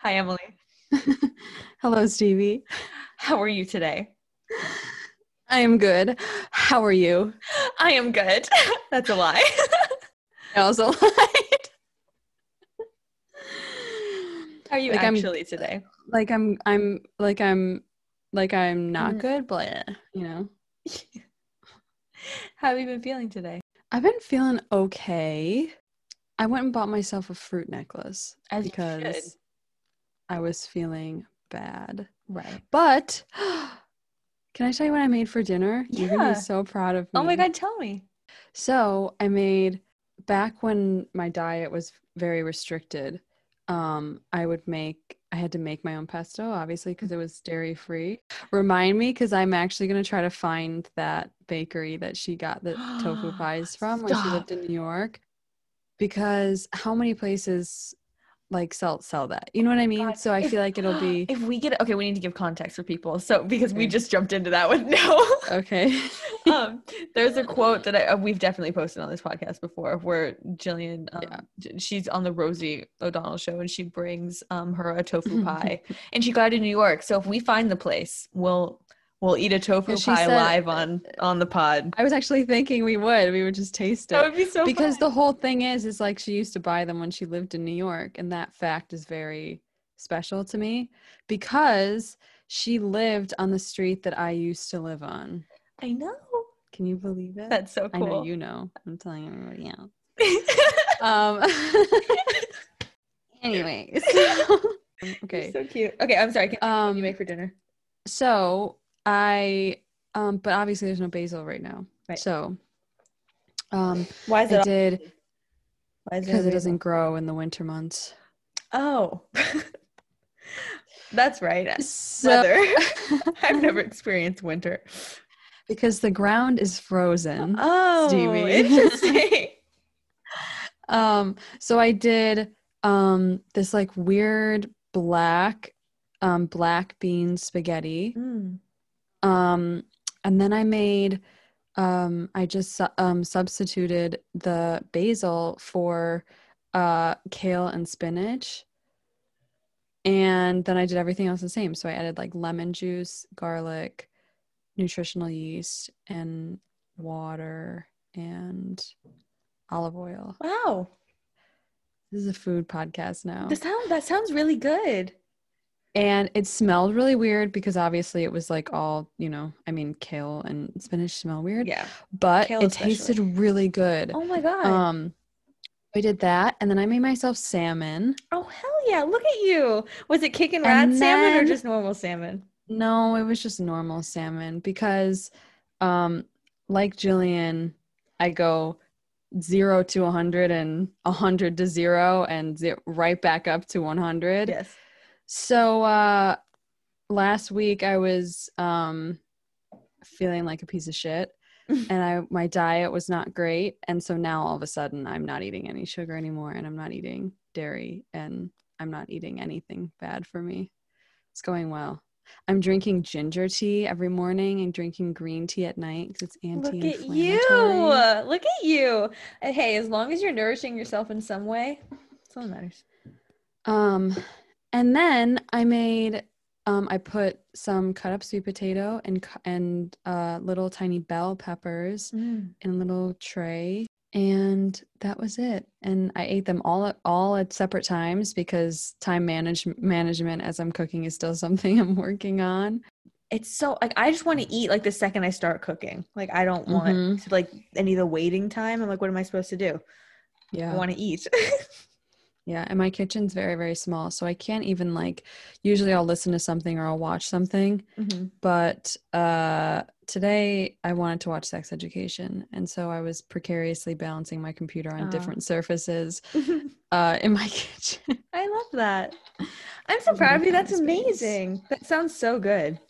Hi, Emilie. Hello, Stevie. How are you today? I am good. How are you? I am good. That's a lie. I also lied. How are you Like I'm- actually today? like I'm I'm like I'm like I'm not Mm. good, but you know. How have you been feeling today? I've been feeling okay. I went and bought myself a fruit necklace As because. I was feeling bad. Right. But can I tell you what I made for dinner? Yeah. You're gonna be so proud of me. Oh my god, tell me. So I made back when my diet was very restricted. Um, I would make. I had to make my own pesto, obviously, because it was dairy free. Remind me, because I'm actually gonna try to find that bakery that she got the tofu pies from when she lived in New York. Because how many places like sell sell that? You know what I mean? God, so I if- feel like it'll be If we get okay, we need to give context for people. So because we just jumped into that with no. okay. um, there's a quote that I, uh, we've definitely posted on this podcast before, where Gillian, um, Yeah. she's on the Rosie O'Donnell show, and she brings um her a tofu pie, and she got it in New York. So if we find the place, we'll we'll eat a tofu pie said- live on on the pod. I was actually thinking we would. We would just taste it. That would be so because fun. the whole thing is is like she used to buy them when she lived in New York and that fact is very special to me because she lived on the street that I used to live on. I know Can you believe it? that's so cool. I know you know. I'm telling everybody else. Um anyways. okay. so cute. Okay, I'm sorry. Can, Um you make for dinner? so I um but obviously there's no basil right now. Right. So um Why is I it? did Why is because it doesn't grow in the winter months. Oh, that's right. So. I've never experienced winter. because the ground is frozen. Oh, Stevie. interesting. Um, so I did um this like weird black um black bean spaghetti. Mm. Um and then I made um I just um substituted the basil for uh kale and spinach. And then I did everything else the same. So I added like lemon juice, garlic, nutritional yeast, and water and olive oil. Wow, This is a food podcast now. the sound that sounds really good. And it smelled really weird because obviously it was like all, you know, I mean, kale and spinach smell weird, Yeah. but kale it tasted really good. Oh my god. Um, I did that, and then I made myself salmon. oh hell yeah! Look at you. Was it kicking And rat salmon or just normal salmon? No, it was just normal salmon because, um, like Gillian, I go zero to 100 and 100 to zero and ze- right back up to 100. Yes. So uh last week I was um feeling like a piece of shit and I my diet was not great and so now all of a sudden I'm not eating any sugar anymore and I'm not eating dairy and I'm not eating anything bad for me. It's going well. I'm drinking ginger tea every morning and drinking green tea at night because it's anti-inflammatory. Look at you. Look at you. Hey, as long as you're nourishing yourself in some way, that's all that matters. Um, and then I made, um, I put some cut up sweet potato and and uh, little tiny bell peppers in a little tray, and that was it. And I ate them all at all at separate times because time manage management as I'm cooking is still something I'm working on. It's so like I just want to eat like the second I start cooking. Like I don't want Mhm. to like any of the waiting time. I'm like, what am I supposed to do? Yeah. I want to eat. Yeah, and my kitchen's very, very small, so I can't even like. Usually, I'll listen to something or I'll watch something, Mhm. but uh, today I wanted to watch Sex Education, and so I was precariously balancing my computer on Aw. different surfaces uh, in my kitchen. I love that. I'm so proud of you. That's amazing. That sounds so good.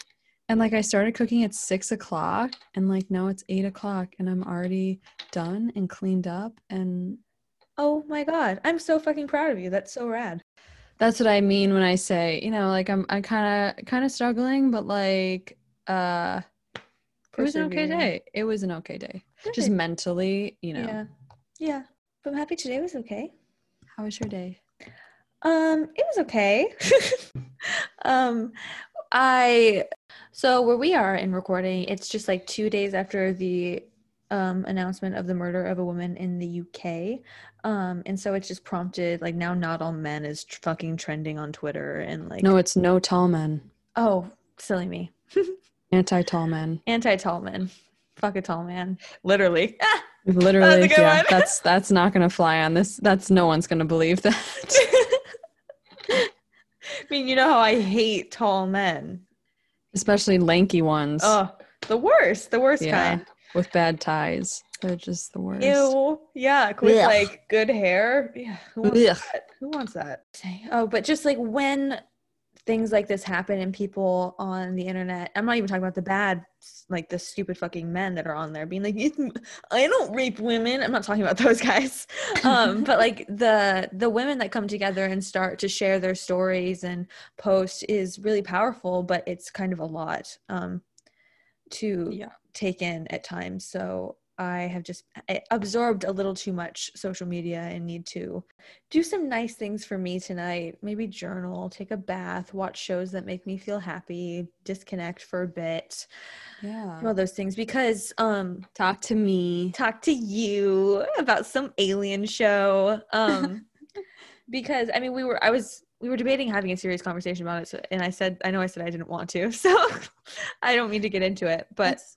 And like I started cooking at six o'clock, and like now it's eight o'clock, and I'm already done and cleaned up, and Oh my god. I'm so fucking proud of you. That's so rad. that's what I mean when I say, you know, like I'm I kind of kind of struggling, but like uh it was an okay day. It was an okay day. Just mentally, you know. Yeah. Yeah. but I'm happy today was okay. How was your day? Um, it was okay. um, I so where we are in recording, it's just like two days after the um announcement of the murder of a woman in the UK. Um, and so it's just prompted like now not all men is tr- fucking trending on Twitter and like No, it's no tall men. oh silly me Anti tall men. anti tall men fuck a tall man literally Literally, yeah. That's that's not gonna fly on this. That's no one's gonna believe that. I mean you know how I hate tall men Especially lanky ones oh the worst the worst Yeah. kind with bad ties. They're just the worst. Ew. Yeah. With Ugh. like good hair. Yeah. Who wants Ugh. that? Who wants that? Oh, but just like when things like this happen and people on the internet, I'm not even talking about the bad, like the stupid fucking men that are on there being like, I don't rape women. I'm not talking about those guys. Um, but like the the women that come together and start to share their stories and post is really powerful, but it's kind of a lot um, to Yeah. take in at times. So I have just I absorbed a little too much social media and need to do some nice things for me tonight. Maybe journal, take a bath, watch shows that make me feel happy, disconnect for a bit, Yeah. all those things. Because um, Talk to me. talk to you about some alien show. Um, because I mean, we were I was we were debating having a serious conversation about it, so, and I said I know I said I didn't want to, so I don't mean to get into it, but. That's-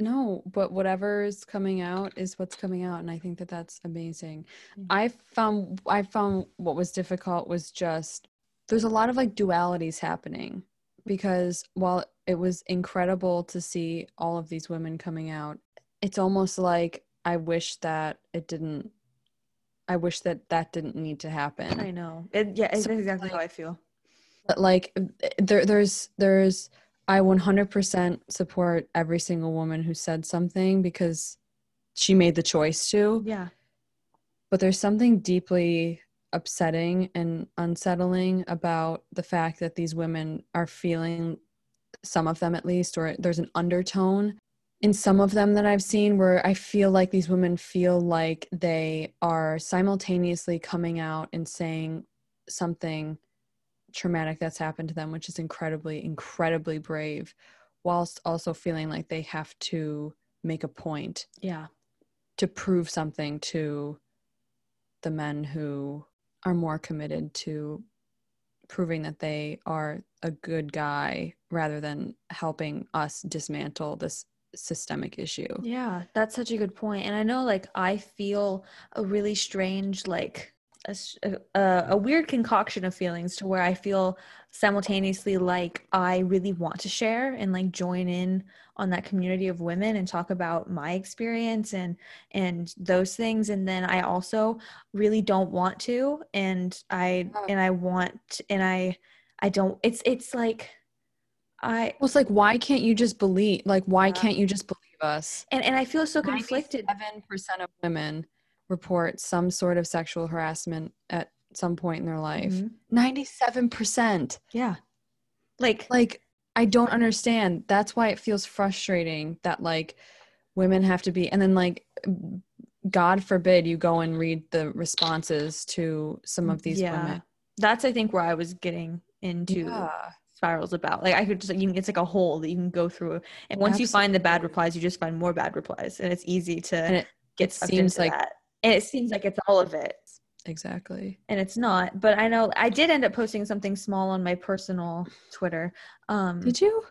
no, but whatever's coming out is what's coming out, and I think that that's amazing. Yeah. I found I found what was difficult was just there's a lot of like dualities happening because while it was incredible to see all of these women coming out, it's almost like I wish that it didn't. I wish that that didn't need to happen. I know. It, yeah, it's So, exactly how I feel. but like there there's there's i 100% support every single woman who said something because she made the choice to Yeah. but there's something deeply upsetting and unsettling about the fact that these women are feeling some of them at least or there's an undertone in some of them that I've seen where I feel like these women feel like they are simultaneously coming out and saying something traumatic that's happened to them, which is incredibly, incredibly brave, whilst also feeling like they have to make a point Yeah. to prove something to the men who are more committed to proving that they are a good guy rather than helping us dismantle this systemic issue. Yeah, that's such a good point. And I know like I feel a really strange like a a weird concoction of feelings to where I feel simultaneously like I really want to share and like join in on that community of women and talk about my experience and and those things and then I also really don't want to and I and I want and I I don't it's it's like I Well, it's like, why can't you just believe? Like, why Yeah. can't you just believe us? and and I feel so conflicted. Seven percent of women report some sort of sexual harassment at some point in their life. Mhm. Ninety-seven percent. Yeah. Like Like, I don't understand. That's why it feels frustrating that like women have to be, and then like, God forbid you go and read the responses to some of these women. That's I think where I was getting into Yeah. Spirals about. Like I could just you can, it's like a hole that you can go through. And once you find the bad replies, you just find more bad replies. And it's easy to it- get it seems into like- that. And it seems like it's all of it. Exactly. And it's not. But I know I did end up posting something small on my personal Twitter. Um Did you?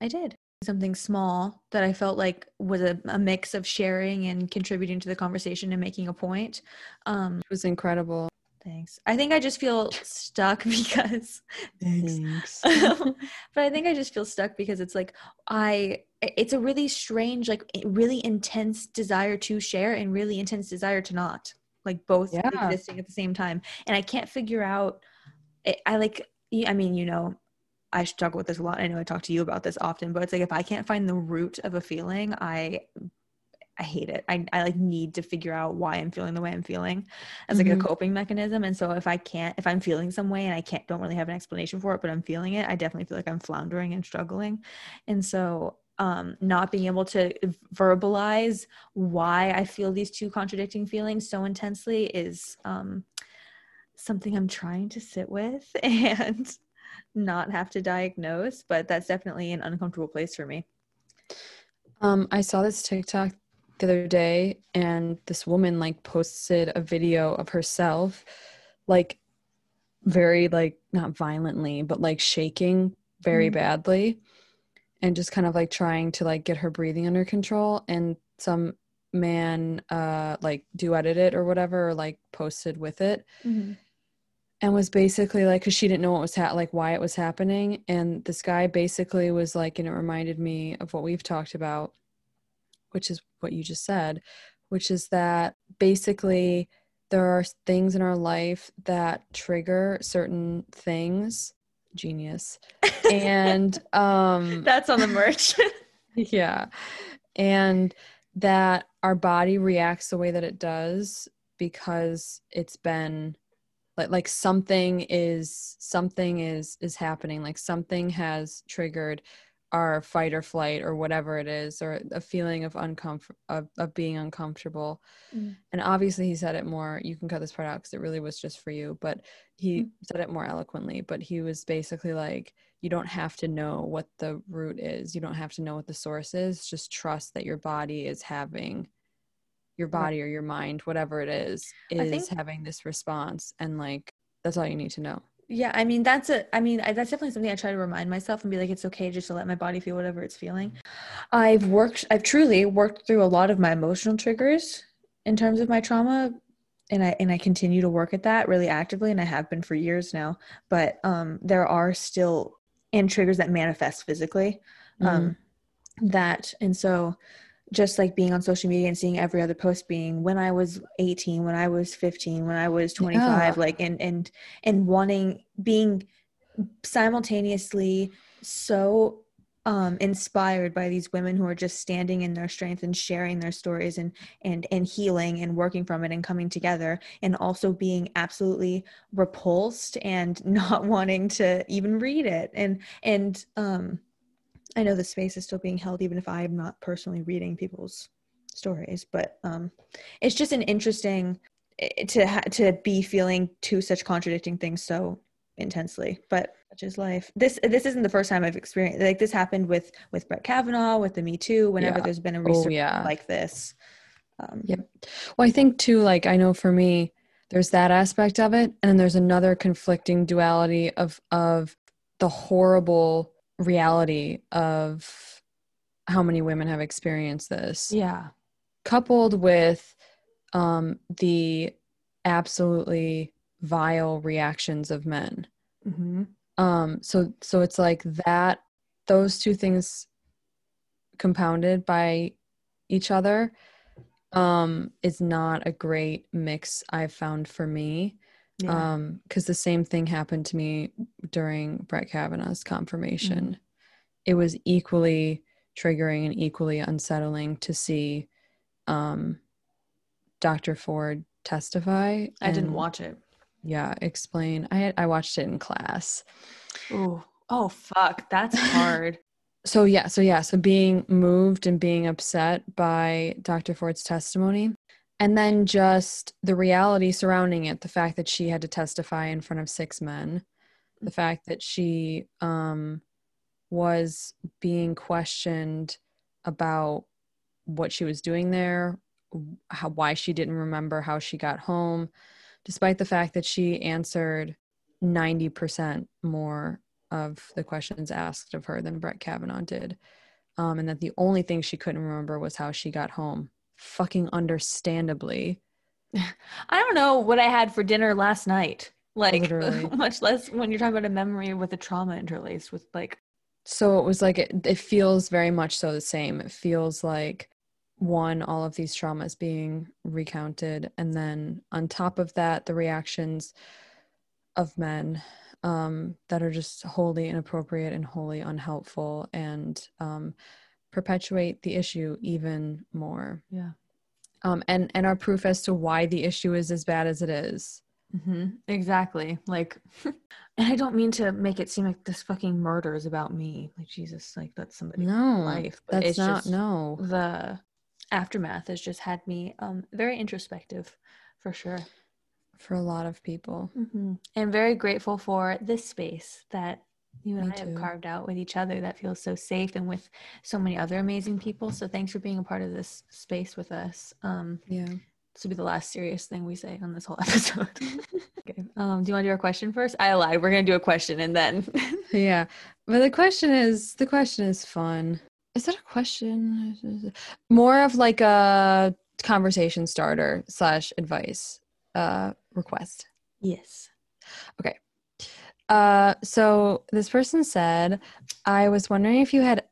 I did something small that I felt like was a, a mix of sharing and contributing to the conversation and making a point. Um It was incredible. Thanks. I think I just feel stuck because Thanks. but I think I just feel stuck because it's like I it's a really strange like really intense desire to share and really intense desire to not like both Yeah. existing at the same time and I can't figure out I, I like I mean you know I struggle with this a lot I know I talk to you about this often but it's like if I can't find the root of a feeling I I hate it. I, I like need to figure out why I'm feeling the way I'm feeling as like Mhm. a coping mechanism. And so if I can't, if I'm feeling some way and I can't, don't really have an explanation for it, but I'm feeling it, I definitely feel like I'm floundering and struggling. And so um, not being able to verbalize why I feel these two contradicting feelings so intensely is um, something I'm trying to sit with and not have to diagnose. But that's definitely an uncomfortable place for me. Um, I saw this TikTok the other day, and this woman like posted a video of herself, like very like not violently, but like shaking very mm. badly and just kind of like trying to like get her breathing under control and some man uh like duetted it or whatever or like posted with it mm-hmm. and was basically like because she didn't know what was ha- like why it was happening and this guy basically was like and it reminded me of what we've talked about which is what you just said which is that basically there are things in our life that trigger certain things. Genius. And um that's on the merch. Yeah. And that our body reacts the way that it does because it's been like like something is something is is happening. Like something has triggered our fight or flight or whatever it is or a feeling of uncomfort of, of being uncomfortable. Mm. and obviously he said it more you can cut this part out because it really was just for you but he mm. said it more eloquently but he was basically like you don't have to know what the root is. You don't have to know what the source is. Just trust that your body is having your body or your mind whatever it is is think- having this response and like that's all you need to know yeah, I mean that's a I mean I, that's definitely something I try to remind myself and be like it's okay just to let my body feel whatever it's feeling. I've worked I've truly worked through a lot of my emotional triggers in terms of my trauma and I and I continue to work at that really actively and I have been for years now, but um there are still and triggers that manifest physically. Um mm-hmm. that and so just like being on social media and seeing every other post being when I was 18, when I was 15, when I was 25, yeah. like and and and wanting being simultaneously so um inspired by these women who are just standing in their strength and sharing their stories and and and healing and working from it and coming together and also being absolutely repulsed and not wanting to even read it and and um I know the space is still being held, even if I'm not personally reading people's stories. But um, it's just an interesting to ha- to be feeling two such contradicting things so intensely. But such is life. This this isn't the first time I've experienced like this happened with with Brett Kavanaugh, with the Me Too. Whenever yeah. there's been a research oh, yeah. like this. Um, yep. Well, I think too. Like I know for me, there's that aspect of it, and then there's another conflicting duality of of the horrible reality of how many women have experienced this. Yeah. Coupled with um, the absolutely vile reactions of men. Mm-hmm. Um, so so it's like that those two things compounded by each other um, is not a great mix I've found for me. Yeah. Um, because the same thing happened to me during Brett Kavanaugh's confirmation. Mm-hmm. It was equally triggering and equally unsettling to see um, Dr. Ford testify. I didn't watch it. Yeah, explain. I had, I watched it in class. Oh, oh fuck, that's hard. so yeah, so yeah, so being moved and being upset by Dr. Ford's testimony and then just the reality surrounding it the fact that she had to testify in front of six men the fact that she um, was being questioned about what she was doing there how why she didn't remember how she got home despite the fact that she answered 90% more of the questions asked of her than Brett Kavanaugh did um, and that the only thing she couldn't remember was how she got home fucking understandably. I don't know what I had for dinner last night. Like much less when you're talking about a memory with a trauma interlaced with like so it was like it, it feels very much so the same. It feels like one all of these traumas being recounted and then on top of that the reactions of men um, that are just wholly inappropriate and wholly unhelpful and um, perpetuate the issue even more. Yeah. Um, and and are proof as to why the issue is as bad as it is. hmm Exactly. Like, and I don't mean to make it seem like this fucking murder is about me. Like Jesus, like that's somebody's No, life. But that's it's not just no. the aftermath has just had me um very introspective, for sure. For a lot of people. hmm And very grateful for this space that you and Me I have carved out with each other that feels so safe and with so many other amazing people. So thanks for being a part of this space with us. Um, Yeah. this will be the last serious thing we say on this whole episode. okay. Um, do you want to do our question first? I lied. We're gonna do a question and then Yeah. But the question is the question is fun. Is that a question? More of like a conversation starter slash advice uh request. yes. Uh so this person said, I was wondering if you had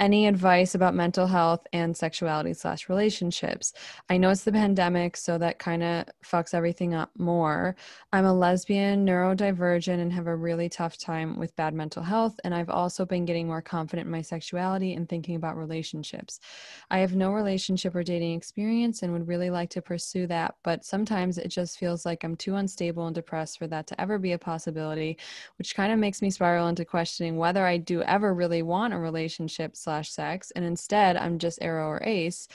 any advice about mental health and sexuality slash relationships. I know it's the pandemic, so that kind of fucks everything up more. I'm a lesbian, neurodivergent, and have a really tough time with bad mental health. And I've also been getting more confident in my sexuality and thinking about relationships. I have no relationship or dating experience and would really like to pursue that, but sometimes it just feels like I'm too unstable and depressed for that to ever be a possibility, which kind of makes me spiral into questioning whether I do ever really want a relationship slash sex, and instead I'm just aro or ace,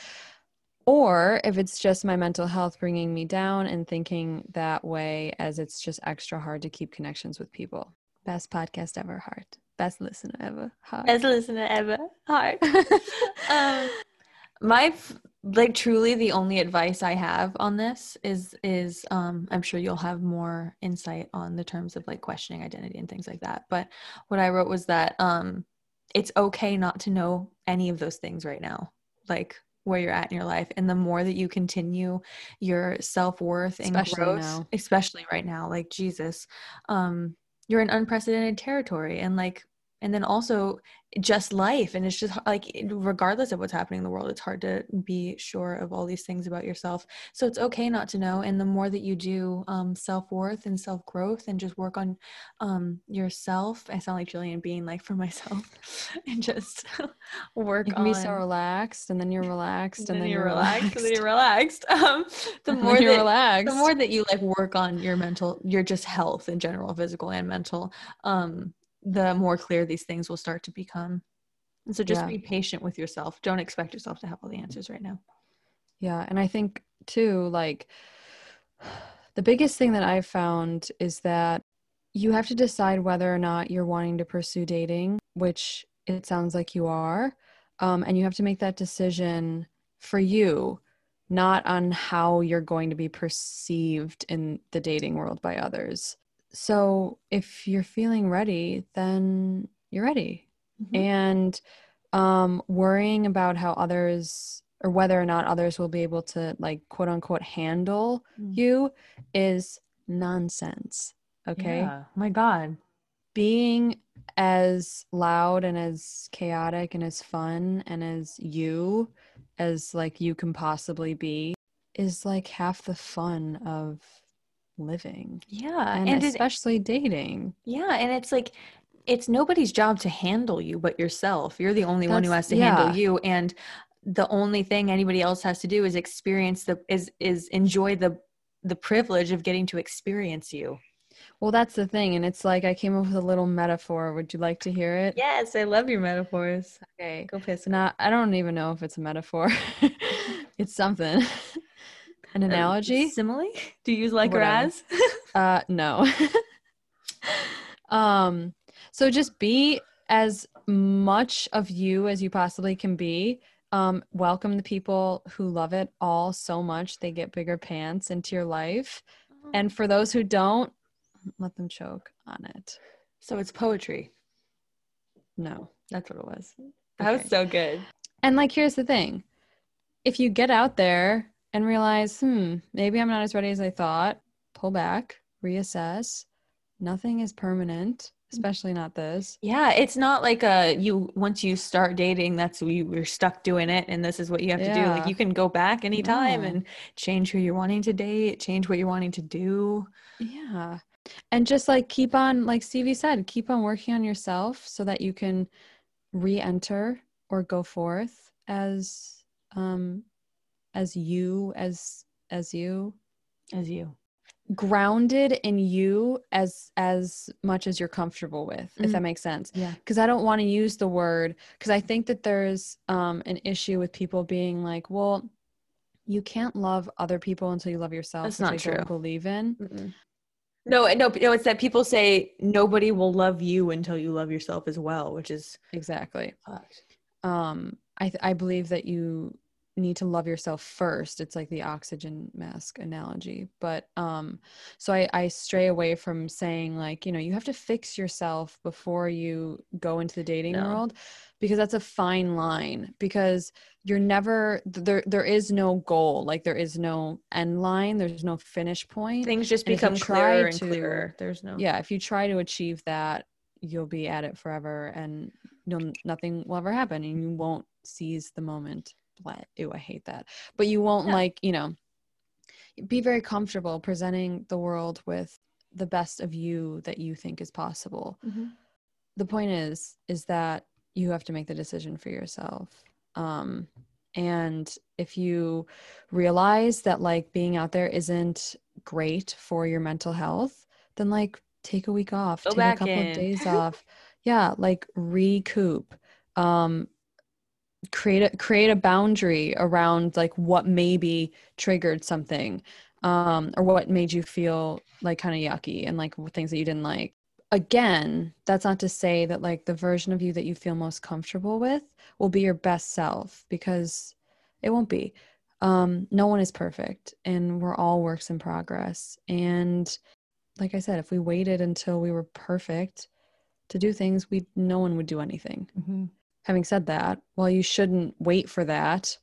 or if it's just my mental health bringing me down and thinking that way, as it's just extra hard to keep connections with people. Best podcast ever, heart. Best listener ever, heart. A listener ever. Hard. um, my like truly the only advice I have on this is is um I'm sure you'll have more insight on the terms of like questioning identity and things like that. But what I wrote was that um it's okay not to know any of those things right now. Like where you're at in your life and the more that you continue your self-worth and Especially growth now. especially right now like jesus um you're in unprecedented territory and like and then also just life and it's just like regardless of what's happening in the world it's hard to be sure of all these things about yourself. So it's okay not to know and the more that you do um, self-worth and self-growth and just work on um, yourself i sound like Gillian being like for myself and just work You can on be so relaxed, and then you're relaxed, and, then, then you're you're relaxed, and then you're relaxed. Um, the more you're that relaxed. the more that you like work on your mental your just health in general physical and mental um the more clear these things will start to become and so just Yeah. be patient with yourself don't expect yourself to have all the answers right now Yeah, and I think too, like the biggest thing that I've found is that you have to decide whether or not you're wanting to pursue dating, which it sounds like you are, um, and you have to make that decision for you, not on how you're going to be perceived in the dating world by others. So if you're feeling ready, then you're ready and um, worrying about how others or whether or not others will be able to like quote unquote handle Mm. you is nonsense okay Yeah. my god being as loud and as chaotic and as fun and as you as like you can possibly be is like half the fun of living yeah and, and, it, especially dating. Yeah and it's like it's nobody's job to handle you but yourself. You're the only one who has to handle you and the only thing anybody else has to do is experience the is is enjoy the the privilege of getting to experience you. Well that's the thing and it's like i came up with a little metaphor. Would you like to hear it? Yes i love your metaphors. Okay. Go piss. Not I don't even know if it's a metaphor. it's something. An analogy? simile do you use like or as Uh no. um so just be as much of you as you possibly can be. Um welcome the people who love it all so much they get bigger pants into your life. And for those who don't, let them choke on it. so it's poetry No. that's what it was that was so good And like, here's the thing if you get out there and realize, hmm, maybe I'm not as ready as I thought, pull back, reassess. Nothing is permanent, especially not this. Yeah, it's not like a you once you start dating, that's you you're stuck doing it and this is what you have to do. Like you can go back anytime No. and change who you're wanting to date, change what you're wanting to do. Yeah. And just like keep on, like Stevie said, keep on working on yourself so that you can re enter or go forth as, um, as you, as, as you. As you. grounded in you as as much as you're comfortable with if that makes sense Yeah. because i don't want to use the word because i think that there's um an issue with people being like well you can't love other people until you love yourself That's not true. believe in Mm-mm. No, no, no. It's that people say nobody will love you until you love yourself as well, which is exactly fucked. um i th- i believe that you need to love yourself first it's like the oxygen mask analogy but um so i i stray away from saying like you know you have to fix yourself before you go into the dating No. world because that's a fine line because you're never there there is no goal like there is no end line there's no finish point Things just And become clearer and to- clearer. There's no. yeah if you try to achieve that you'll be at it forever and you'll nothing will ever happen and you won't seize the moment Blah, ew i hate that but you won't Yeah. like you know be very comfortable presenting the world with the best of you that you think is possible Mhm. the point is is that you have to make the decision for yourself um and if you realize that like being out there isn't great for your mental health then like take a week off Go take a couple in. of days off yeah like recoup um create a create a boundary around like what maybe triggered something um or what made you feel like kind of yucky and like things that you didn't like. Again that's not to say that like the version of you that you feel most comfortable with will be your best self because it won't be. Um no one is perfect and we're all works in progress and like i said if we waited until we were perfect to do things we no one would do anything. Mhm. Having said that, while you shouldn't wait for that,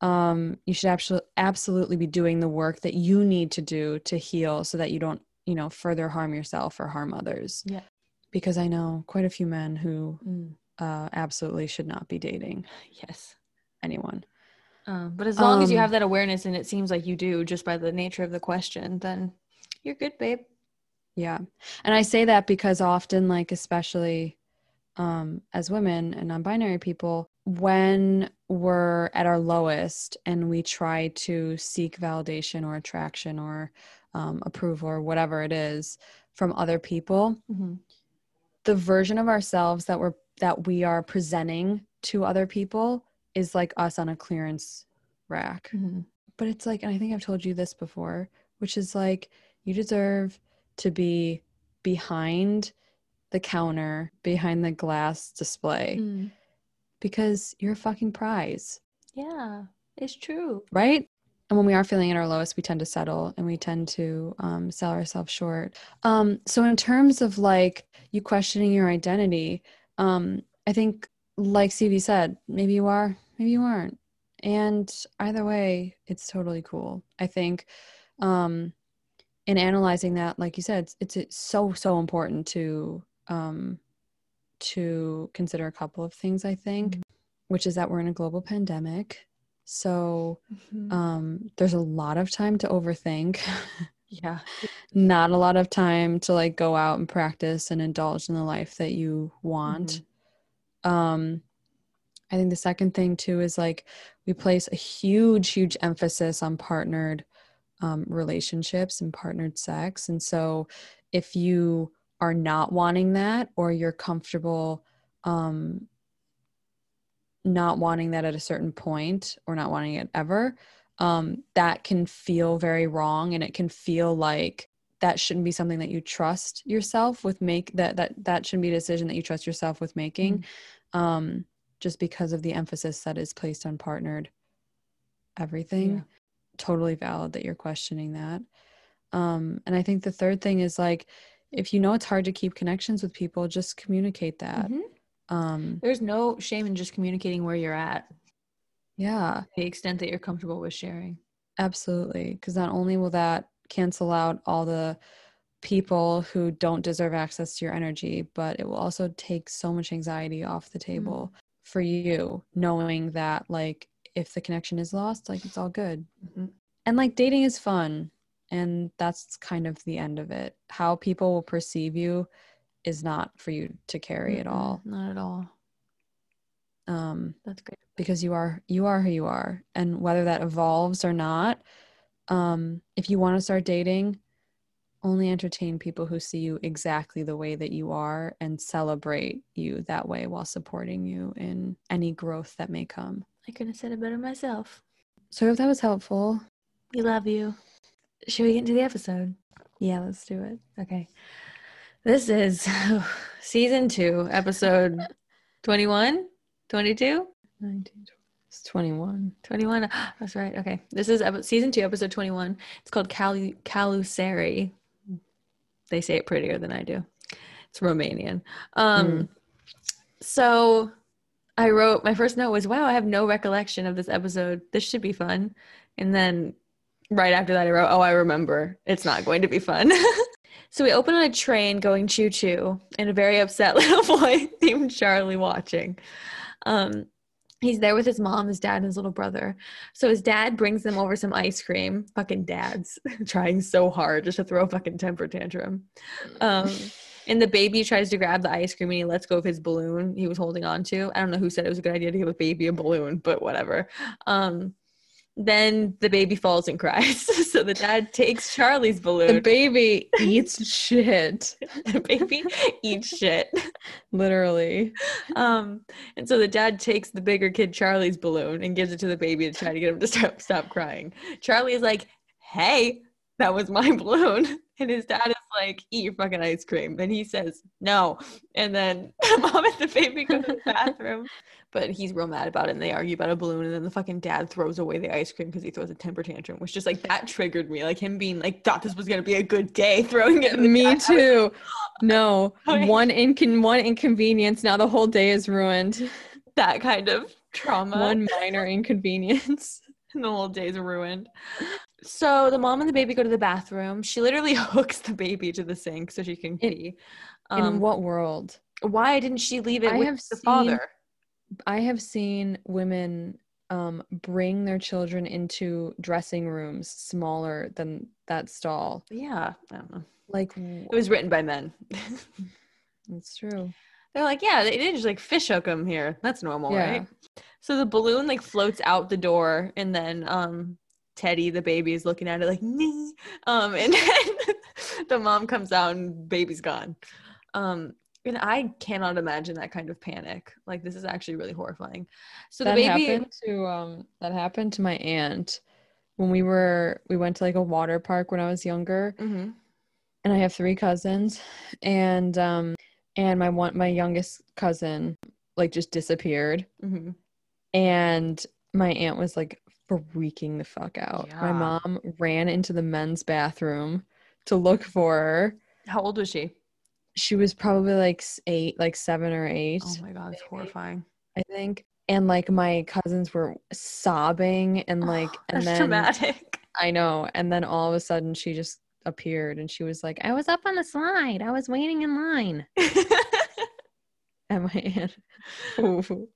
um, you should absolutely absolutely be doing the work that you need to do to heal, so that you don't, you know, further harm yourself or harm others. Yeah. Because I know quite a few men who Mm. uh, absolutely should not be dating Yes. anyone. Um, but as long as you Um, have that awareness, and it seems like you do, just by the nature of the question, then you're good, babe. Yeah. And I say that because often, like, especially um, as women and non binary people, when we're at our lowest and we try to seek validation or attraction or um, approval or whatever it is from other people, Mm-hmm. the version of ourselves that we're that we are presenting to other people is like us on a clearance rack Mm-hmm. but it's like and i think i've told you this before which is like you deserve to be behind the counter behind the glass display Mm. because you're a fucking prize. Yeah, it's true. right? And when we are feeling at our lowest we tend to settle and we tend to um, sell ourselves short. Um, so in terms of like you questioning your identity um, i think like Stevie said maybe you are maybe you aren't. And either way it's totally cool. I think um, in analyzing that like you said it's, it's so so important to um, to consider a couple of things i think Mhm. which is that we're in a global pandemic so Mhm. um there's a lot of time to overthink yeah. not a lot of time to like go out and practice and indulge in the life that you want um i think the second thing too is like we place a huge huge emphasis on partnered um, relationships and partnered sex and so if you are not wanting that or you're comfortable um not wanting that at a certain point or not wanting it ever um, that can feel very wrong and it can feel like that shouldn't be something that you trust yourself with make that that that shouldn't be a decision that you trust yourself with making um, just because of the emphasis that is placed on partnered everything. Yeah. totally valid that you're questioning that. Um, and i think the third thing is like if you know it's hard to keep connections with people just communicate that Mhm. um, There's no shame in just communicating where you're at, yeah the extent that you're comfortable with sharing. Absolutely. Because not only will that cancel out all the people who don't deserve access to your energy, but it will also take so much anxiety off the table for you, knowing that, like, if the connection is lost, like, it's all good. Mhm. And, like, dating is fun. And that's kind of the end of it. How people will perceive you is not for you to carry at all. Not at all. Um, That's great. because you are you are who you are and whether that evolves or not um if you want to start dating only entertain people who see you exactly the way that you are and celebrate you that way while supporting you in any growth that may come. I couldn't have said it better myself. So if that was helpful, We love you. Should we get into the episode? yeah, let's do it. Okay. This is season two, episode 21, 22, 19, it's 21. 21. That's right. Okay. This is epi- season two, episode 21. It's called Calu- Calusari. They say it prettier than I do. It's Romanian. Um, So I wrote, my first note was, wow, I have no recollection of this episode. This should be fun. And then right after that, I wrote, oh, I remember. It's not going to be fun. so we open on a train going choo choo and a very upset little boy named Charlie watching. Um, he's there with his mom, his dad, and his little brother. So his dad brings them over some ice cream. Fucking dads trying so hard just to throw a fucking temper tantrum. Um, and the baby tries to grab the ice cream and he lets go of his balloon he was holding on to. I don't know who said it was a good idea to give a baby a balloon, but whatever. Um, then the baby falls and cries. so the dad takes Charlie's balloon. The baby eats shit, the baby eats shit. literally. Um, and so the dad takes the bigger kid Charlie's balloon and gives it to the baby to try to get him to stop stop crying. Charlie is like, "Hey, that was my balloon," and his dad is like, "Eat your fucking ice cream," and he says, "No," and then mom and the baby go to the bathroom. But he's real mad about it, and they argue about a balloon, and then the fucking dad throws away the ice cream because he throws a temper tantrum, which just like that triggered me, like him being like, thought this was gonna be a good day, throwing it. Me too. No, one incon one inconvenience. Now the whole day is ruined. That kind of trauma. One minor inconvenience. and the whole day's ruined. So the mom and the baby go to the bathroom. She literally hooks the baby to the sink so she can In- pee. In Um, what world? why didn't she leave it I with have the seen- father? I have seen women um, bring their children into dressing rooms smaller than that stall. Yeah, I don't know. Like, It was written by men. That's true. They're like, yeah, they didn't just like fish hook them here. That's normal, Yeah. right? So the balloon like floats out the door, and then um Teddy, the baby, is looking at it like, nee. um, and then the mom comes out and baby's gone. Um, and I cannot imagine that kind of panic. Like this is actually really horrifying. So that the baby, happened to um that happened to my aunt when we were we went to like a water park when I was younger Mhm. and I have three cousins and um and my one my youngest cousin like just disappeared Mhm. and my aunt was like freaking the fuck out. My mom ran into the men's bathroom to look for her. How old was she? She was probably like 8 like 7 or 8 Oh my god, it's horrifying. I think and like my cousins were sobbing and like and That's then traumatic. I know. And then all of a sudden she just appeared and she was like, I was up on the slide. I was waiting in line. And my aunt. Ooh.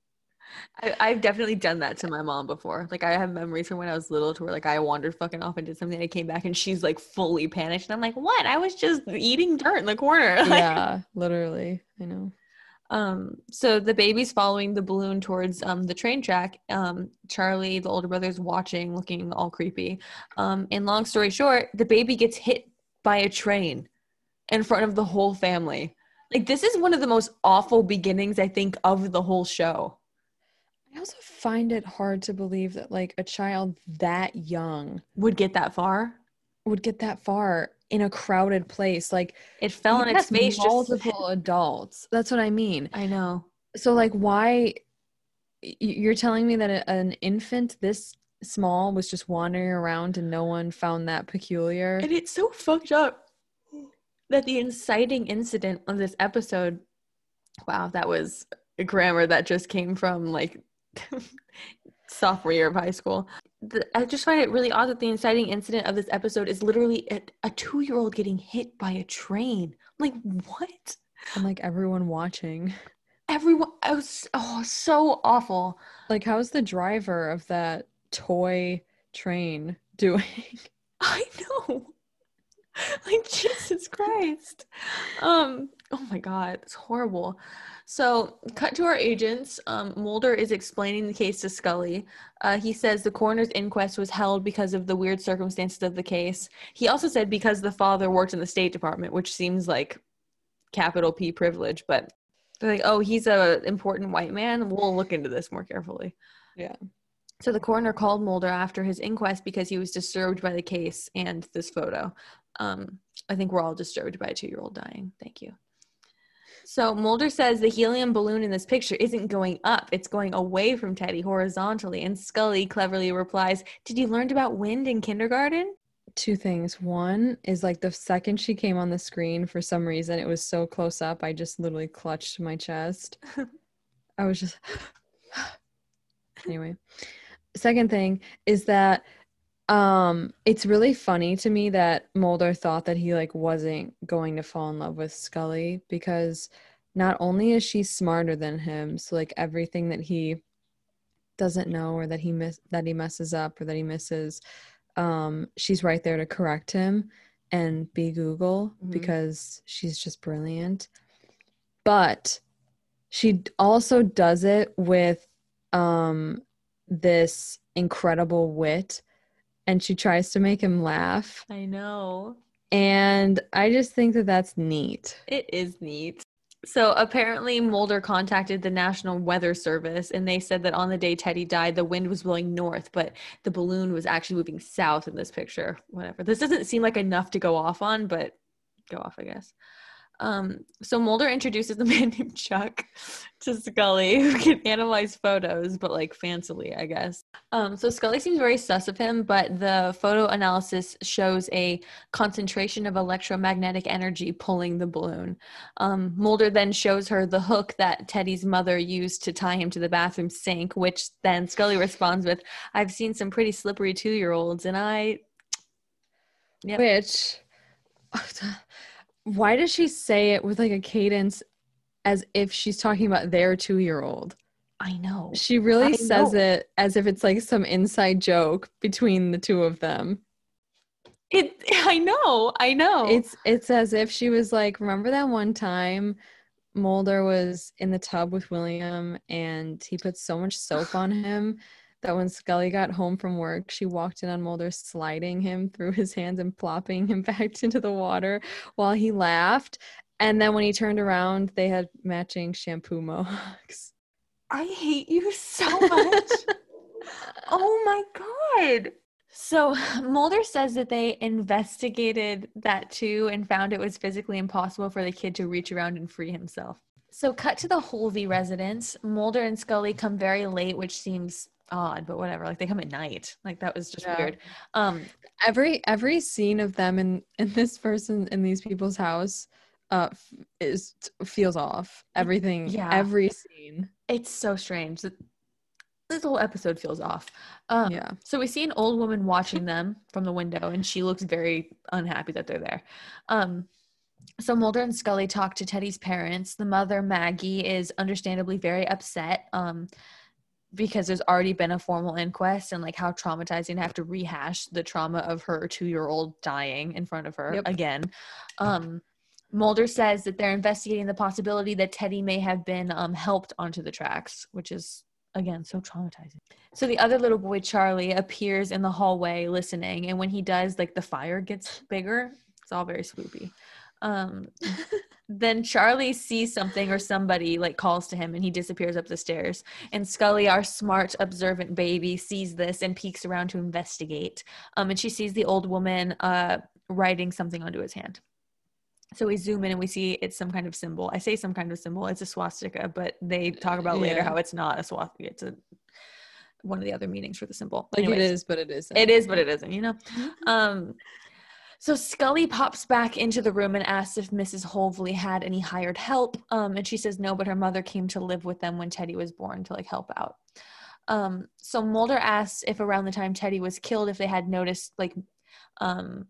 I, I've definitely done that to my mom before. Like I have memories from when I was little to where like I wandered fucking off and did something. and I came back and she's like fully panicked, and I'm like, "What? I was just eating dirt in the corner." Like, yeah, literally. I know. Um. So the baby's following the balloon towards um the train track. Um. Charlie, the older brother's watching, looking all creepy. Um. And long story short, the baby gets hit by a train in front of the whole family. Like this is one of the most awful beginnings I think of the whole show. I also find it hard to believe that like a child that young Would get that far. would get that far in a crowded place. Like It fell on its face. Just, multiple adults. That's what I mean. I know. So like why you're telling me that an infant this small was just wandering around and no one found that peculiar? And it's so fucked up that the inciting incident of this episode. Wow, that was a grammar that just came from like sophomore year of high school. The, I just find it really odd that the inciting incident of this episode is literally a, a two year old getting hit by a train. Like, what? and like everyone watching. Everyone, I was, oh, so awful. Like how's the driver of that toy train doing? I know. Like Jesus Christ. Um Oh my god, it's horrible. So, cut to our agents. Um, Mulder is explaining the case to Scully. Uh, he says the coroner's inquest was held because of the weird circumstances of the case. He also said because the father worked in the State Department, which seems like capital P privilege. But they're like, oh, he's a important white man. We'll look into this more carefully. Yeah. So the coroner called Mulder after his inquest because he was disturbed by the case and this photo. Um, I think we're all disturbed by a two-year-old dying. Thank you. So Mulder says the helium balloon in this picture isn't going up, it's going away from Teddy horizontally. And Scully cleverly replies, Did you learn about wind in kindergarten? Two things. One is like the second she came on the screen, for some reason, it was so close up, I just literally clutched my chest. I was just. anyway. Second thing is that um it's really funny to me that Mulder thought that he like wasn't going to fall in love with Scully because not only is she smarter than him, so like everything that he doesn't know or that he miss that he messes up or that he misses, um, she's right there to correct him and be Google Mhm. because she's just brilliant. But she also does it with um this incredible wit and she tries to make him laugh I know. and i just think that that's neat It is neat. So apparently, Mulder contacted the National Weather Service and they said that on the day Teddy died, the wind was blowing north, but the balloon was actually moving south in this picture. Whatever. This doesn't seem like enough to go off on, but go off, I guess. Um, so Mulder introduces a man named Chuck to Scully who can analyze photos, but like fancily, I guess. Um, so Scully seems very sus of him, but the photo analysis shows a concentration of electromagnetic energy pulling the balloon. Um, Mulder then shows her the hook that Teddy's mother used to tie him to the bathroom sink, which then Scully responds with, I've seen some pretty slippery two year olds, and I. Yep. which why does she say it with like a cadence as if she's talking about their two-year-old I know. she really I says know. it as if it's like some inside joke between the two of them It, I know. I know. It's it's as if she was like, remember that one time Mulder was in the tub with William and he put so much soap on him that when Scully got home from work, she walked in on Mulder sliding him through his hands and plopping him back into the water while he laughed. And then when he turned around, they had matching shampoo mohawks. I hate you so much. oh my god. So Mulder says that they investigated that too and found it was physically impossible for the kid to reach around and free himself. So cut to the Holvey residence. Mulder and Scully come very late, which seems odd, but whatever. Like they come at night. Like that was just Yeah. weird. Um Every every scene of them in in this person in these people's house uh is feels off. Everything Yeah. every scene. it's so strange. that This whole episode feels off. Um, Yeah. So we see an old woman watching them from the window, and she looks very unhappy that they're there. Um, so Mulder and Scully talk to Teddy's parents. The mother, Maggie, is understandably very upset um, because there's already been a formal inquest and like how traumatizing to have to rehash the trauma of her two-year-old dying in front of her Yep. again. Um, Mulder says that they're investigating the possibility that Teddy may have been um, helped onto the tracks, which is again so traumatizing. So the other little boy Charlie appears in the hallway listening, and when he does, like the fire gets bigger. It's all very spoopy. Um, then Charlie sees something or somebody like calls to him, and he disappears up the stairs. And Scully, our smart, observant baby, sees this and peeks around to investigate. Um, and she sees the old woman uh, writing something onto his hand. So we zoom in and we see it's some kind of symbol. I say some kind of symbol. It's a swastika, but they talk about later Yeah. how it's not a swastika. It's a one of the other meanings for the symbol. Like Anyways, it is, but it isn't. It is, but it isn't. You know. Um, so Scully pops back into the room and asks if Mrs. Holvey had any hired help. Um, and she says no, but her mother came to live with them when Teddy was born to like help out. Um, so Mulder asks if around the time Teddy was killed, if they had noticed like um,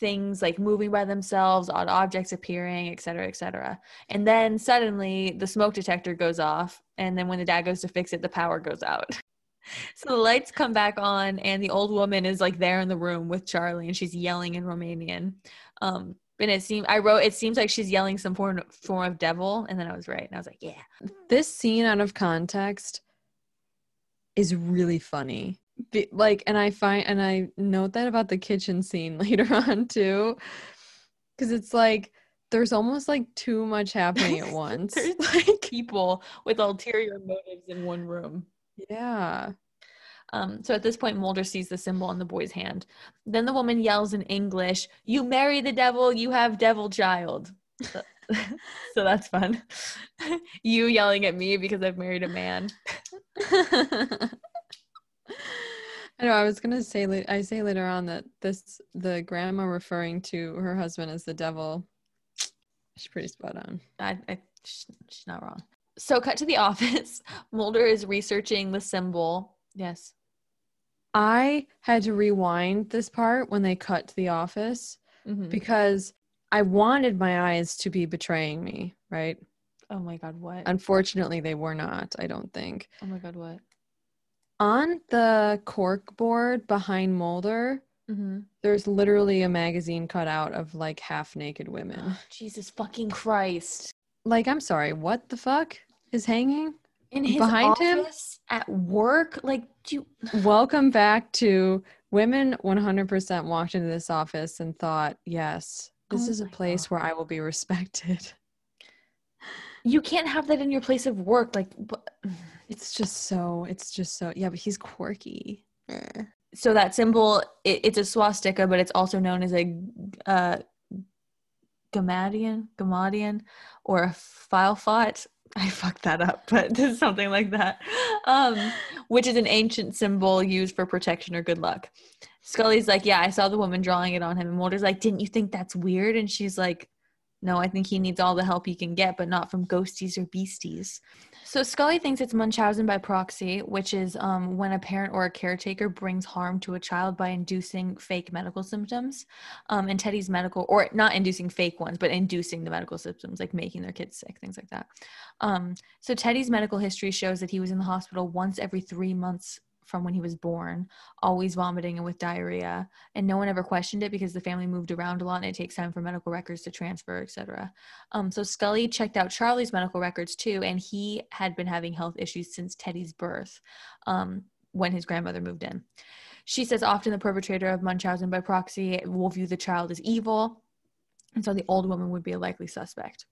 things like moving by themselves, odd objects appearing, et cetera, et cetera. And then suddenly the smoke detector goes off. And then when the dad goes to fix it, the power goes out. So the lights come back on, and the old woman is like there in the room with Charlie, and she's yelling in Romanian. Um, And it seemed I wrote it seems like she's yelling some form form of devil, and then I was right, and I was like, yeah. This scene out of context is really funny. Be- like, and I find and I note that about the kitchen scene later on too, because it's like there's almost like too much happening at once. There's like, people with ulterior motives in one room. Yeah. Um, so at this point, Mulder sees the symbol on the boy's hand. Then the woman yells in English, You marry the devil, you have devil child. So, so that's fun. you yelling at me because I've married a man. I know. I was gonna say. I say later on that this the grandma referring to her husband as the devil. She's pretty spot on. I, I she's, she's not wrong. So cut to the office. Mulder is researching the symbol. Yes. I had to rewind this part when they cut to the office Mhm. because I wanted my eyes to be betraying me. Right. Oh my god, what? Unfortunately, they were not. I don't think. oh my god, what? On the cork board behind Mulder, Mm-hmm. there's literally a magazine cut out of like half naked women. Jesus fucking Christ. Like, I'm sorry, what the fuck is hanging? In his Behind him? at work, like do you Welcome back to women 100% walked into this office and thought, yes, this Oh is a place God. where I will be respected. you can't have that in your place of work. Like what? It's just so, it's just so, yeah, but he's quirky. so that symbol it, it's a swastika but it's also known as a uh gammadion gammadion or a fylfot i fucked that up but something like that. Um which is an ancient symbol used for protection or good luck. Scully's like yeah i saw the woman drawing it on him. And mulder's like didn't you think that's weird? And she's like no i think he needs all the help he can get but not from ghosties or beasties so Scully thinks it's Munchausen by proxy, which is um, when a parent or a caretaker brings harm to a child by inducing fake medical symptoms. Um, and Teddy's medical, or not inducing fake ones, but inducing the medical symptoms, like making their kids sick, things like that. Um, so Teddy's medical history shows that he was in the hospital once every three months from when he was born, always vomiting and with diarrhea. And no one ever questioned it because the family moved around a lot and it takes time for medical records to transfer, etc. Um, so Scully checked out Charlie's medical records too, and he had been having health issues since Teddy's birth um, when his grandmother moved in. She says often the perpetrator of Munchausen by proxy will view the child as evil, and so the old woman would be a likely suspect.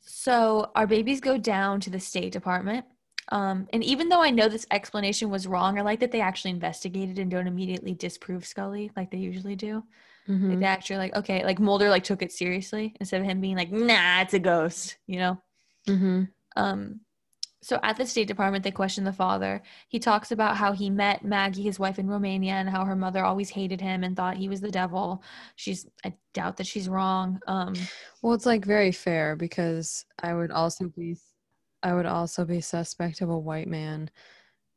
So our babies go down to the State Department. Um, and even though I know this explanation was wrong, I like that they actually investigated and don't immediately disprove Scully like they usually do. Mhm. Like they actually like okay, like Mulder like took it seriously instead of him being like, nah, it's a ghost, you know. Mhm. Um, so at the State Department, they question the father. He talks about how he met Maggie, his wife, in Romania, and how her mother always hated him and thought he was the devil. She's I doubt that she's wrong. Um, Well, it's like very fair because I would also be, I would also be suspect of a white man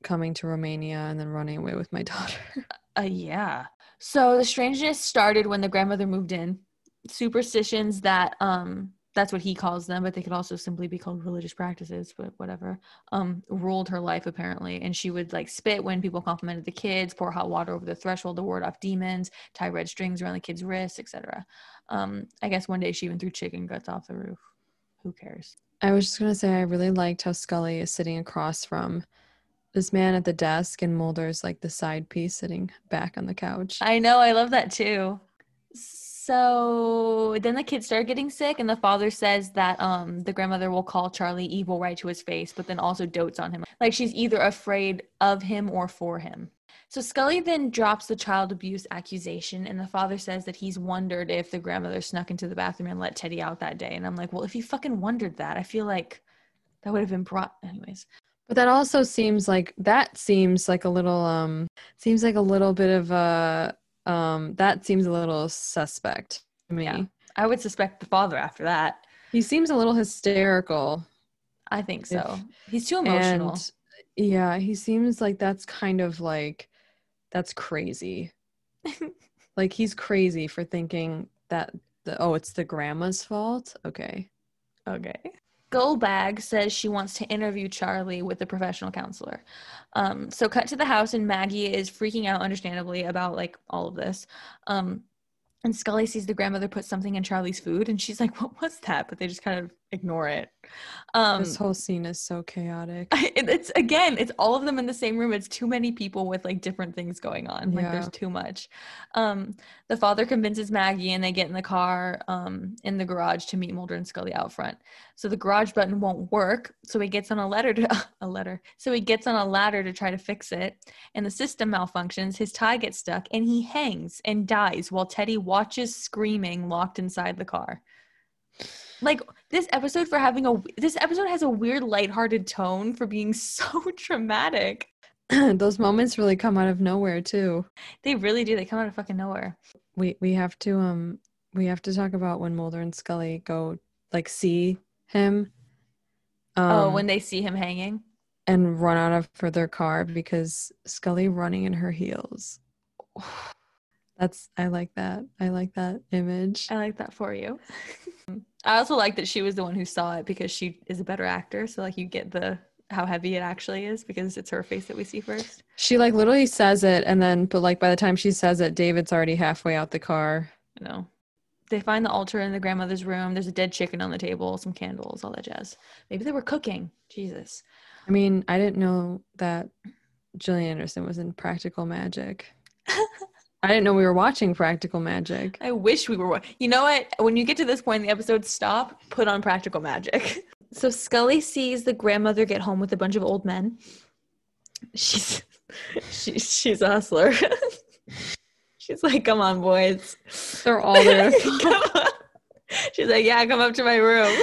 coming to Romania and then running away with my daughter. Uh, yeah. So the strangeness started when the grandmother moved in. Superstitions that um that's what he calls them, but they could also simply be called religious practices, but whatever. Um, ruled her life apparently, and she would like spit when people complimented the kids, pour hot water over the threshold to ward off demons, tie red strings around the kids' wrists, etc. Um, I guess one day she even threw chicken guts off the roof. Who cares? I was just gonna say I really liked how Scully is sitting across from this man at the desk, and Mulder's like the side piece sitting back on the couch. I know, I love that too. So then the kids start getting sick, and the father says that um the grandmother will call Charlie evil right to his face, but then also dotes on him. Like she's either afraid of him or for him. So Scully then drops the child abuse accusation, and the father says that he's wondered if the grandmother snuck into the bathroom and let Teddy out that day. And I'm like, well, if you fucking wondered that, I feel like that would have been brought anyways. But that also seems like that seems like a little um seems like a little bit of a um that seems a little suspect to me. Yeah. I would suspect the father after that. He seems a little hysterical. I think so. If- he's too emotional. And yeah, he seems like that's kind of like that's crazy. like he's crazy for thinking that the, oh, it's the grandma's fault. Okay. Okay. Goldbag says she wants to interview Charlie with a professional counselor. Um, so cut to the house and Maggie is freaking out understandably about like all of this. Um, and Scully sees the grandmother put something in Charlie's food, and she's like, "What was that?" But they just kind of ignore it. Um, this whole scene is so chaotic. it- it's again, it's all of them in the same room. It's too many people with like different things going on. Like Yeah. there's too much. Um, the father convinces Maggie, and they get in the car um, in the garage to meet Mulder and Scully out front. So the garage button won't work. So he gets on a letter to a letter. So he gets on a ladder to try to fix it, and the system malfunctions. His tie gets stuck, and he hangs and dies while Teddy watches screaming, locked inside the car. Like this episode for having a this episode has a weird lighthearted tone for being so traumatic. Those moments really come out of nowhere too. They really do. They come out of fucking nowhere. We we have to um we have to talk about when Mulder and Scully go like see him. Um, oh, when they see him hanging. and run out of for their car because Scully running in her heels. That's I like that. I like that image. I like that for you. I also like that she was the one who saw it because she is a better actor. So like you get the how heavy it actually is because it's her face that we see first. She like literally says it and then but like by the time she says it, David's already halfway out the car. You know. They find the altar in the grandmother's room. There's a dead chicken on the table, some candles, all that jazz. Maybe they were cooking. Jesus. I mean, I didn't know that Gillian Anderson was in Practical Magic. I didn't know we were watching Practical Magic. I wish we were. wa- You know what? When you get to this point in the episode, stop. Put on practical magic. So Scully sees the grandmother get home with a bunch of old men. She's she's she's a hustler. she's like, "Come on, boys." They're all there. She's like, "Yeah, come up to my room."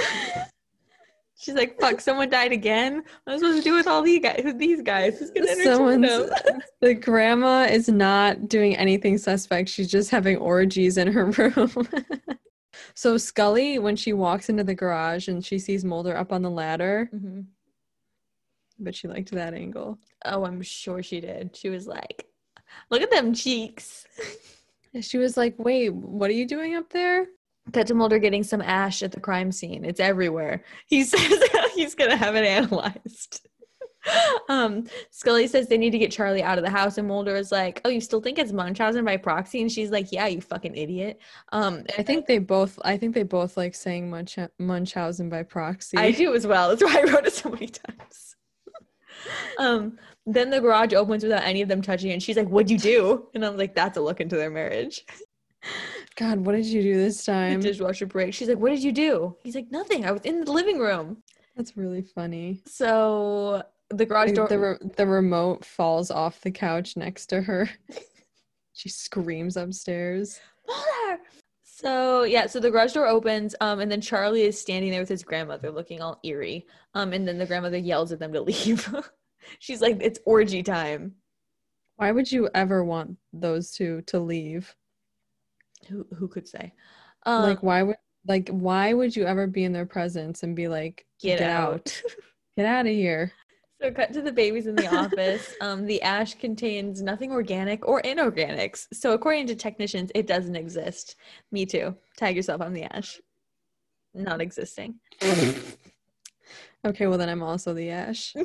She's like, "Fuck, someone died again. What am I supposed to do with all these guys? These guys? Who's gonna Someone's them?" the grandma is not doing anything suspect. She's just having orgies in her room. so Scully, when she walks into the garage and she sees Mulder up on the ladder, Mhm. but she liked that angle. Oh, I'm sure she did. She was like, "Look at them cheeks." She was like, "Wait, what are you doing up there?" To Mulder getting some ash at the crime scene. It's everywhere. He says he's gonna have it analyzed. um, Scully says they need to get Charlie out of the house, and Mulder is like, "Oh, you still think it's Munchausen by proxy?" And she's like, "Yeah, you fucking idiot." Um, I think they both. I think they both like saying Munch- Munchausen by proxy. I do as well. That's why I wrote it so many times. um, then the garage opens without any of them touching, it, and she's like, "What'd you do?" And I'm like, "That's a look into their marriage." God, what did you do this time? The dishwasher breaks. She's like, "What did you do?" He's like, "Nothing. I was in the living room." That's really funny. So the garage door. the re- the remote falls off the couch next to her. she screams upstairs. Mother! So yeah, so the garage door opens, um, and then Charlie is standing there with his grandmother, looking all eerie. Um, and then the grandmother yells at them to leave. She's like, "It's orgy time." Why would you ever want those two to leave? Who who could say? Um, like why would like why would you ever be in their presence and be like get, out. get out of here? so cut to the babies in the office. Um, the ash contains nothing organic or inorganics. So according to technicians, it doesn't exist. Me too. Tag yourself on the ash. Not existing. okay, well then I'm also the Ash.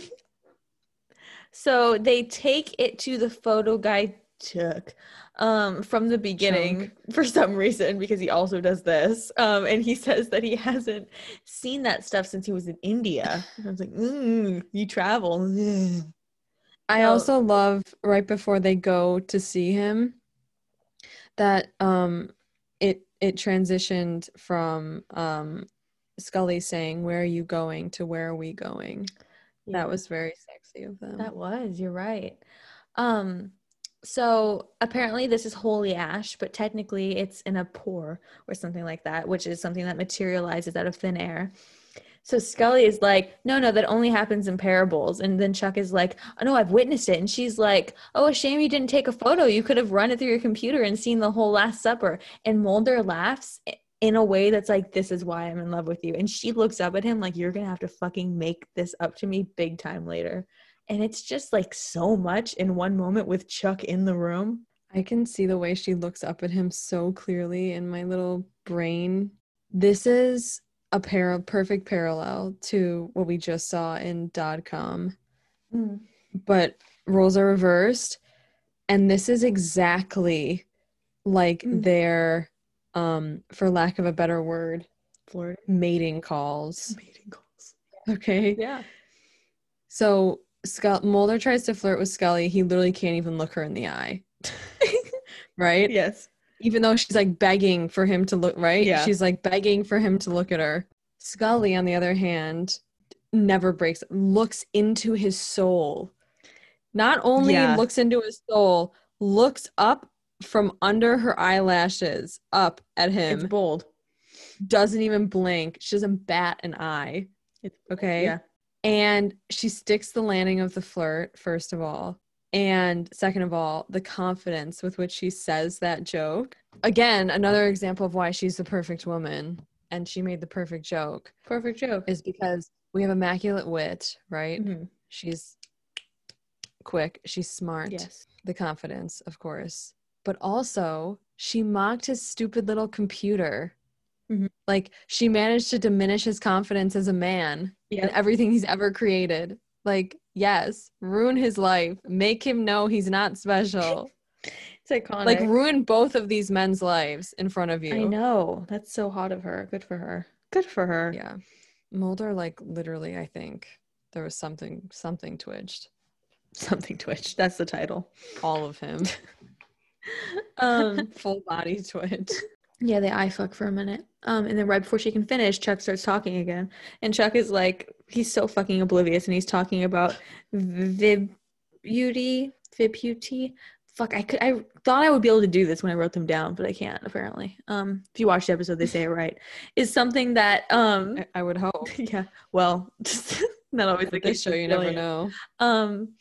So they take it to the photo guy Chuck um from the beginning for some reason because he also does this um and he says that he hasn't seen that stuff since he was in India. And I was like, mm, you travel. Ugh." I also love right before they go to see him that um it it transitioned from um Scully saying where are you going to where are we going. Yeah. That was very sexy of them. That was, you're right. Um, so apparently this is holy ash, but technically it's an apport or something like that, which is something that materializes out of thin air. So Scully is like, no, no, that only happens in parables. And then Chuck is like, oh no, I've witnessed it. And she's like, oh, a shame you didn't take a photo. You could have run it through your computer and seen the whole Last Supper. And Mulder laughs in a way that's like, this is why I'm in love with you. And she looks up at him like, you're gonna have to fucking make this up to me big time later. And it's just like so much in one moment with Chuck in the room. I can see the way she looks up at him so clearly in my little brain. This is a par- perfect parallel to what we just saw in Død Kalm, but roles are reversed. And this is exactly like Mm. their um, for lack of a better word, Florida mating calls. mating calls. Okay. Yeah. So Scull- Mulder tries to flirt with Scully. He literally can't even look her in the eye. right? Yes. Even though she's like begging for him to look, right? Yeah. She's like begging for him to look at her. Scully, on the other hand, never breaks, looks into his soul. Not only Yeah. looks into his soul, looks up from under her eyelashes up at him. It's bold. doesn't even blink. She doesn't bat an eye. It's Okay. Yeah. And she sticks the landing of the flirt, first of all. And second of all, the confidence with which she says that joke. Again, another example of why she's the perfect woman and she made the perfect joke Perfect joke. is because we have immaculate wit, right? Mhm. She's quick, she's smart. Yes. The confidence, of course. But also, she mocked his stupid little computer. Mhm. Like, she managed to diminish his confidence as a man and Yeah. everything he's ever created. Like, yes, ruin his life, make him know he's not special. It's iconic. like, ruin both of these men's lives in front of you. I know. That's so hot of her. Good for her. Good for her. Yeah. Mulder, like, literally, I think there was something, something twitched. Something twitched. That's the title. All of him. Um Full body twitch. Yeah, they eye fuck for a minute. Um and then right before she can finish, Chuck starts talking again. And Chuck is like he's so fucking oblivious and he's talking about vib beauty, vibuty. Fuck, I could I thought I would be able to do this when I wrote them down, but I can't apparently. Um if you watch the episode they say it right. Is something that um I, I would hope. yeah, well, not always the case. show, you never know. Um,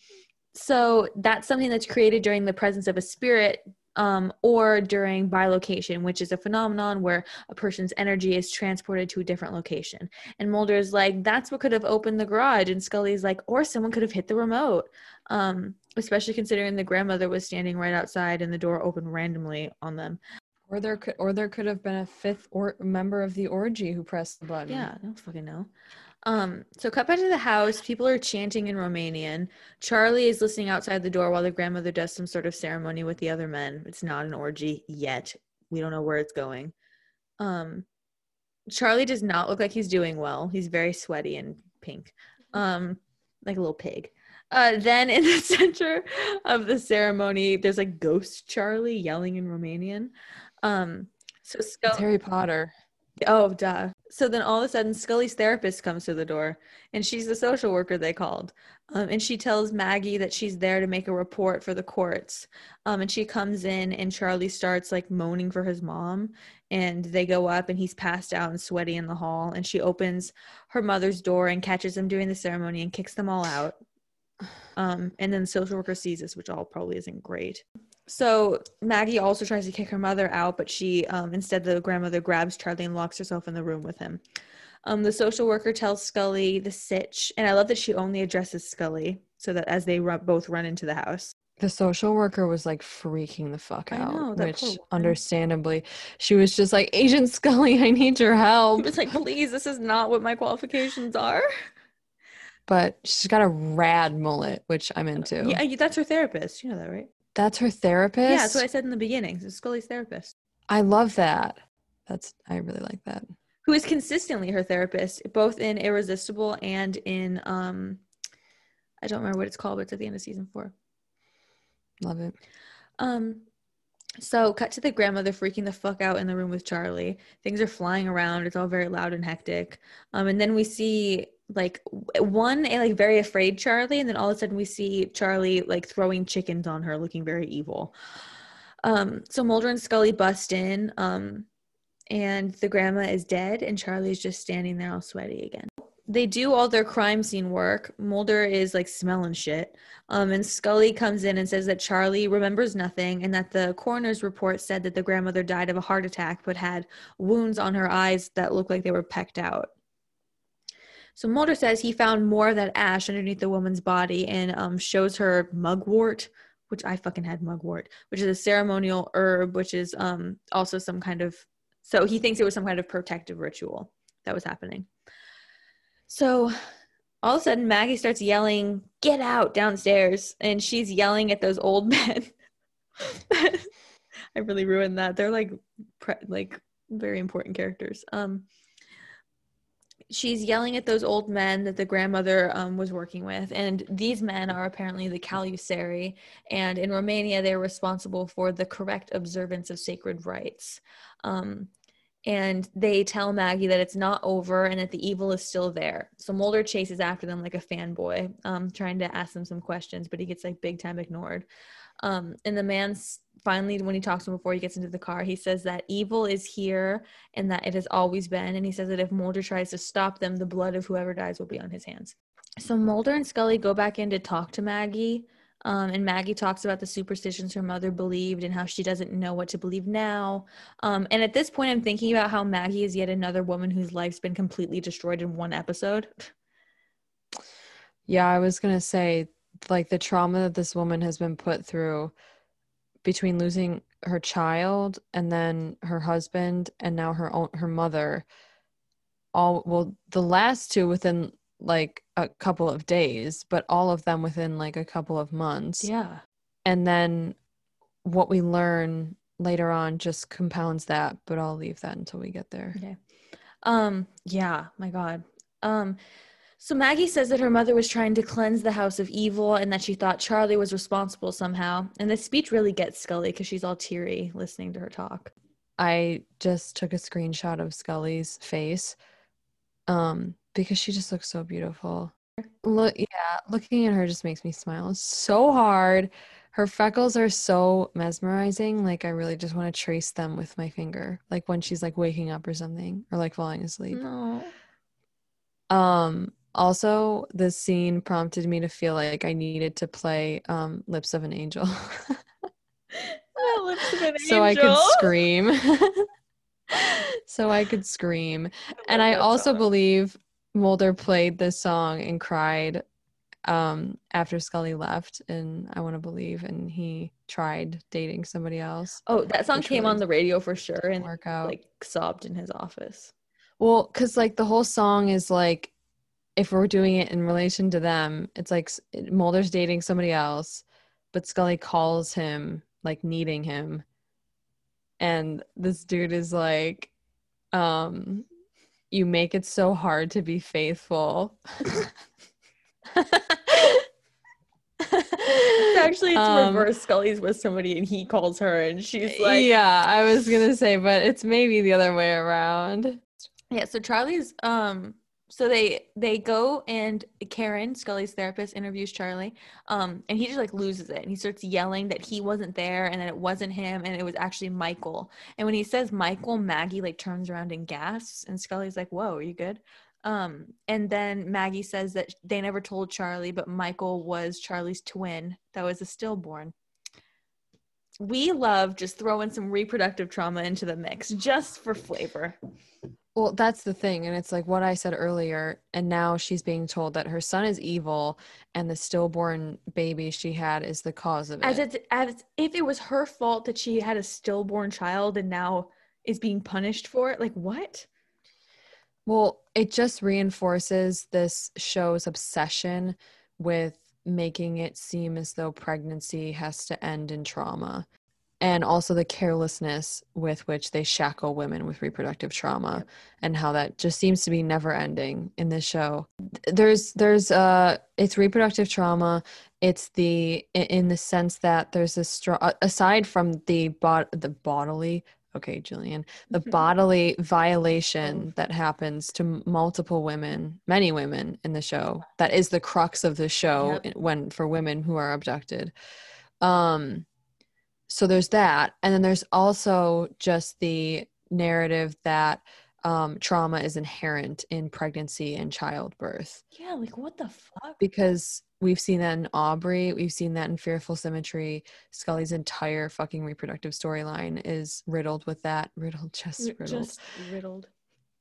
so that's something that's created during the presence of a spirit um, or during bilocation, which is a phenomenon where a person's energy is transported to a different location. And Mulder's like, that's what could have opened the garage. And Scully's like, or someone could have hit the remote. Um, especially considering the grandmother was standing right outside and the door opened randomly on them. Or there could, or there could have been a fifth or member of the orgy who pressed the button. Yeah, I don't fucking know. Um, so cut back to the house. People are chanting in Romanian. Charlie is listening outside the door while the grandmother does some sort of ceremony with the other men. It's not an orgy yet. We don't know where it's going. Um, Charlie does not look like he's doing well. He's very sweaty and pink, um, like a little pig. Uh, then in the center of the ceremony, there's like ghost Charlie yelling in Romanian. Um, so It's Harry Potter. Oh, duh. So then all of a sudden, Scully's therapist comes to the door, and she's the social worker they called. Um, and she tells Maggie that she's there to make a report for the courts. Um, and she comes in, and Charlie starts like moaning for his mom. And they go up, and he's passed out and sweaty in the hall. And she opens her mother's door and catches them doing the ceremony and kicks them all out. Um, and then the social worker sees this, which all probably isn't great. So Maggie also tries to kick her mother out, but she um, instead the grandmother grabs Charlie and locks herself in the room with him. Um, the social worker tells Scully the sitch, and I love that she only addresses Scully so that as they run, both run into the house. The social worker was like freaking the fuck out, know, which understandably, she was just like, Agent Scully, I need your help. It's like, please, this is not what my qualifications are. But she's got a rad mullet, which I'm into. Yeah, that's her therapist. You know that, right? That's her therapist. Yeah, that's what I said in the beginning. So Scully's therapist, I love that. That's I really like that. who is consistently her therapist, both in Irresistible and in um, I don't remember what it's called, but it's at the end of season four. Love it. Um, so cut to the grandmother freaking the fuck out in the room with Charlie. Things are flying around. It's all very loud and hectic. Um, and then we see like one a like very afraid Charlie, and then all of a sudden we see Charlie like throwing chickens on her, looking very evil. Um, so Mulder and Scully bust in. Um, and the grandma is dead, and Charlie's just standing there all sweaty again. They do all their crime scene work. Mulder is like smelling shit. Um, and Scully comes in and says that Charlie remembers nothing and that the coroner's report said that the grandmother died of a heart attack but had wounds on her eyes that looked like they were pecked out. So Mulder says he found more of that ash underneath the woman's body and um, shows her mugwort, which I fucking had mugwort, which is a ceremonial herb, which is um, also some kind of. So he thinks it was some kind of protective ritual that was happening. So all of a sudden, Maggie starts yelling, Get out downstairs. And she's yelling at those old men. I really ruined that. They're like, pre- like very important characters. Um, she's yelling at those old men that the grandmother um, was working with and these men are apparently the calusari and in romania they're responsible for the correct observance of sacred rites. Um, and they tell maggie that it's not over and that the evil is still there. So mulder chases after them like a fanboy um, trying to ask them some questions but he gets like big time ignored. Um, and the man's finally, when he talks to him before he gets into the car, he says that evil is here and that it has always been. And he says that if Mulder tries to stop them, the blood of whoever dies will be on his hands. So Mulder and Scully go back in to talk to Maggie. Um, and Maggie talks about the superstitions her mother believed and how she doesn't know what to believe now. Um, and at this point, I'm thinking about how Maggie is yet another woman whose life's been completely destroyed in one episode. Yeah, I was going to say like the trauma that this woman has been put through between losing her child and then her husband and now her own her mother all well the last two within like a couple of days but all of them within like a couple of months. Yeah. And then what we learn later on just compounds that but i'll leave that until we get there. Okay. Um yeah my god. Um so Maggie says that her mother was trying to cleanse the house of evil and that she thought Charlie was responsible somehow. And this speech really gets Scully because she's all teary listening to her talk. I just took a screenshot of Scully's face um because she just looks so beautiful. Look yeah, looking at her just makes me smile so hard. Her freckles are so mesmerizing. Like I really just want to trace them with my finger. Like when she's like waking up or something or like falling asleep. No. Um also, this scene prompted me to feel like I needed to play um, Lips of an Angel. Lips of an so I could scream. so I could scream. I and I also song. believe Mulder played this song and cried um, after Scully left and I want to believe and he tried dating somebody else. Oh, that song came really on the radio for sure and work out. like sobbed in his office. Well, cuz like the whole song is like if we're doing it in relation to them, it's like Mulder's dating somebody else, but Scully calls him like needing him. And this dude is like, um, you make it so hard to be faithful. actually it's um, reverse scully's with somebody and he calls her and she's like yeah i was gonna say but it's maybe the other way around yeah so charlie's um so they they go and Karen, Scully's therapist, interviews Charlie, um, and he just like loses it and he starts yelling that he wasn't there and that it wasn't him and it was actually Michael. And when he says Michael, Maggie like turns around and gasps, and Scully's like, "Whoa, are you good?" Um, and then Maggie says that they never told Charlie, but Michael was Charlie's twin that was a stillborn. We love just throwing some reproductive trauma into the mix just for flavor. Well, that's the thing. And it's like what I said earlier. And now she's being told that her son is evil and the stillborn baby she had is the cause of it. As, it's, as if it was her fault that she had a stillborn child and now is being punished for it. Like, what? Well, it just reinforces this show's obsession with making it seem as though pregnancy has to end in trauma and also the carelessness with which they shackle women with reproductive trauma and how that just seems to be never ending in this show. There's there's uh it's reproductive trauma. It's the in the sense that there's a strong aside from the bot the bodily okay Gillian the bodily violation that happens to multiple women many women in the show that is the crux of the show yep. when for women who are abducted. Um so there's that and then there's also just the narrative that um, trauma is inherent in pregnancy and childbirth. Yeah like what the fuck? Because we've seen that in aubrey we've seen that in fearful symmetry. Scully's entire fucking reproductive storyline is riddled with that riddled just riddled. just riddled.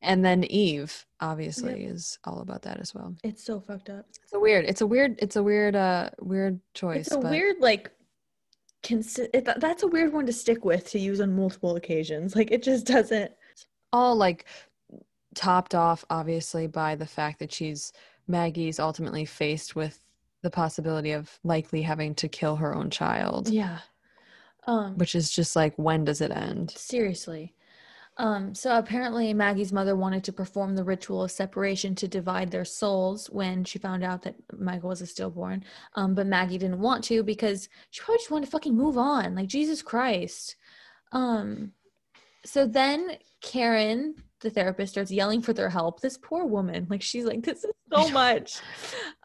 And then eve obviously yep. is all about that as well. It's so fucked up. It's a weird it's a weird it's a weird uh weird choice it's a weird like consi- it, that's a weird one to stick with to use on multiple occasions. Like it just doesn't. All like topped off, obviously, by the fact that she's Maggie's ultimately faced with the possibility of likely having to kill her own child. Yeah. Um, which is just like, when does it end? Seriously. Um, so apparently Maggie's mother wanted to perform the ritual of separation to divide their souls when she found out that Michael was a stillborn. Um, but Maggie didn't want to because she probably just wanted to fucking move on. Like Jesus Christ. Um, so then Karen, the therapist, starts yelling for their help. This poor woman, like she's like, this is so much.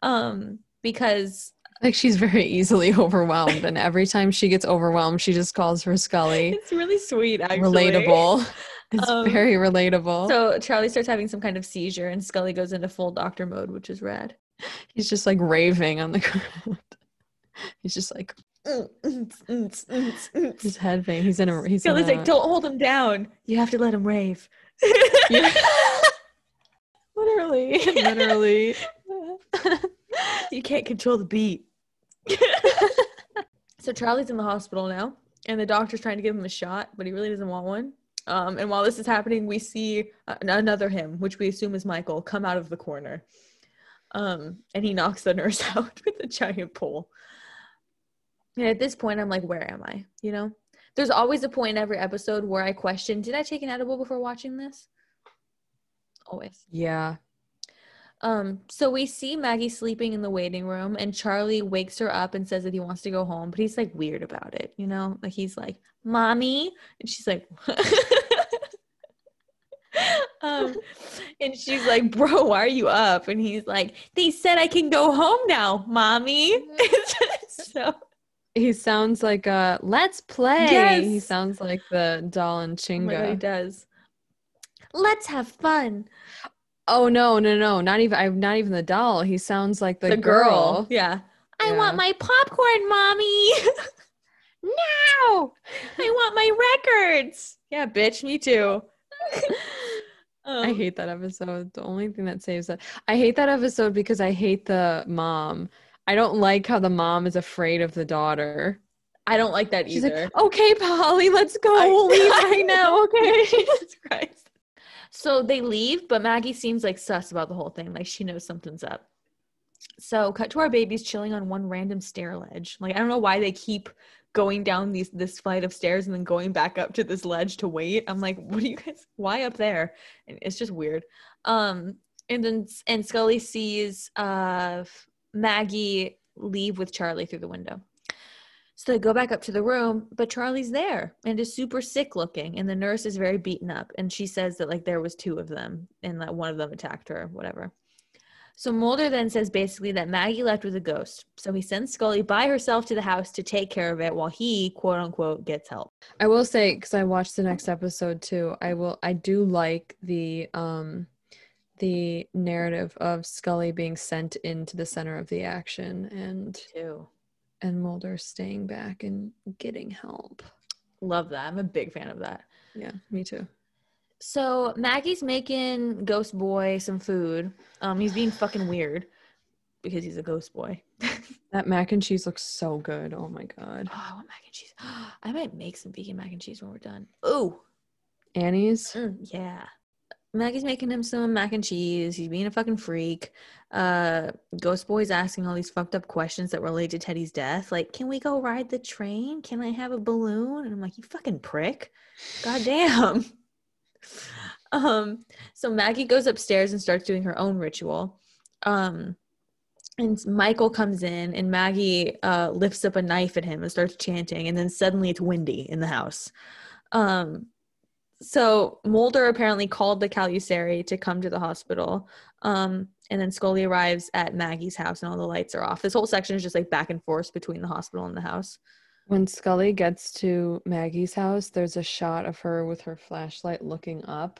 Um, because like she's very easily overwhelmed, and every time she gets overwhelmed, she just calls for Scully. It's really sweet, actually. Relatable. It's um, very relatable. So Charlie starts having some kind of seizure, and Scully goes into full doctor mode, which is rad. He's just like raving on the ground. He's just like his head bang. He's in a. He's Scully's in a, like, "Don't hold him down. You have to let him rave." Literally, literally. you can't control the beat. so Charlie's in the hospital now, and the doctor's trying to give him a shot, but he really doesn't want one. Um, and while this is happening, we see another him, which we assume is Michael, come out of the corner. Um, and he knocks the nurse out with a giant pole. And at this point, I'm like, where am I? You know, there's always a point in every episode where I question, did I take an edible before watching this? Always. Yeah. Um, so we see Maggie sleeping in the waiting room, and Charlie wakes her up and says that he wants to go home, but he's like weird about it, you know? Like he's like, Mommy, and she's like, um, and she's like, Bro, why are you up? And he's like, They said I can go home now, Mommy. so he sounds like a let's play. Yes. He sounds like the doll and Chinga. Oh he does. Let's have fun. Oh no, no, no! Not even. I'm not even the doll. He sounds like the, the girl. girl. Yeah. I want my popcorn, mommy. now I want my records. Yeah, bitch. Me too. um, I hate that episode. The only thing that saves that. I hate that episode because I hate the mom. I don't like how the mom is afraid of the daughter. I don't like that She's either. Like, okay, Polly, let's go. I, we'll leave right now. Okay. Jesus Christ. So they leave, but Maggie seems like sus about the whole thing. Like she knows something's up. So cut to our babies chilling on one random stair ledge. Like I don't know why they keep going down these this flight of stairs and then going back up to this ledge to wait. I'm like, what are you guys why up there? And it's just weird. Um and then and Scully sees uh Maggie leave with Charlie through the window. So they go back up to the room, but Charlie's there and is super sick looking. And the nurse is very beaten up. And she says that like there was two of them and that one of them attacked her, whatever. So Mulder then says basically that Maggie left with a ghost. So he sends Scully by herself to the house to take care of it while he, quote unquote, gets help. I will say, because I watched the next episode too, I will I do like the um the narrative of Scully being sent into the center of the action and too and Mulder staying back and getting help. Love that. I'm a big fan of that. Yeah, me too. So Maggie's making Ghost Boy some food. Um, he's being fucking weird because he's a ghost boy. that mac and cheese looks so good. Oh my god. Oh, I want mac and cheese. I might make some vegan mac and cheese when we're done. Ooh. Annie's? Mm, yeah. Maggie's making him some mac and cheese. He's being a fucking freak. Uh, Ghost Boy's asking all these fucked up questions that relate to Teddy's death. Like, can we go ride the train? Can I have a balloon? And I'm like, you fucking prick. God damn. um, so Maggie goes upstairs and starts doing her own ritual. Um, and Michael comes in and Maggie uh, lifts up a knife at him and starts chanting. And then suddenly it's windy in the house. Um, so Mulder apparently called the Calusari to come to the hospital. Um, and then Scully arrives at Maggie's house and all the lights are off. This whole section is just like back and forth between the hospital and the house. When Scully gets to Maggie's house, there's a shot of her with her flashlight looking up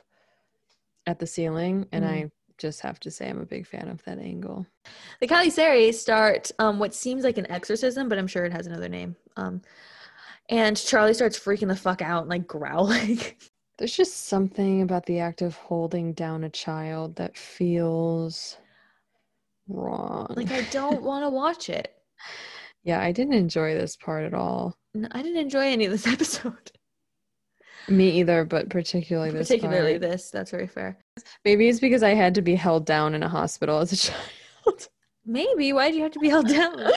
at the ceiling. And mm. I just have to say I'm a big fan of that angle. The Calusari start um, what seems like an exorcism, but I'm sure it has another name. Um, and Charlie starts freaking the fuck out and like growling. There's just something about the act of holding down a child that feels wrong. Like I don't want to watch it. Yeah, I didn't enjoy this part at all. No, I didn't enjoy any of this episode. Me either, but particularly this. Particularly part. this. That's very fair. Maybe it's because I had to be held down in a hospital as a child. Maybe. Why do you have to be held down?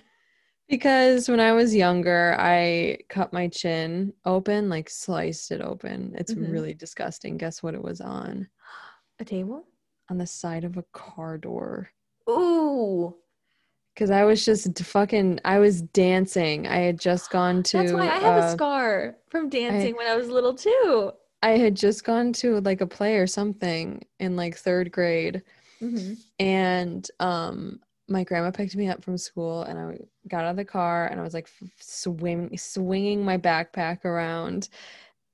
Because when I was younger, I cut my chin open, like sliced it open. It's Mhm. really disgusting. Guess what it was on? A table? On the side of a car door. Ooh. Because I was just fucking, I was dancing. I had just gone to. That's why I have a uh, scar from dancing when I was little too. I had just gone to like a play or something in like third grade. Mm-hmm. and um my grandma picked me up from school and i got out of the car and i was like swing, swinging my backpack around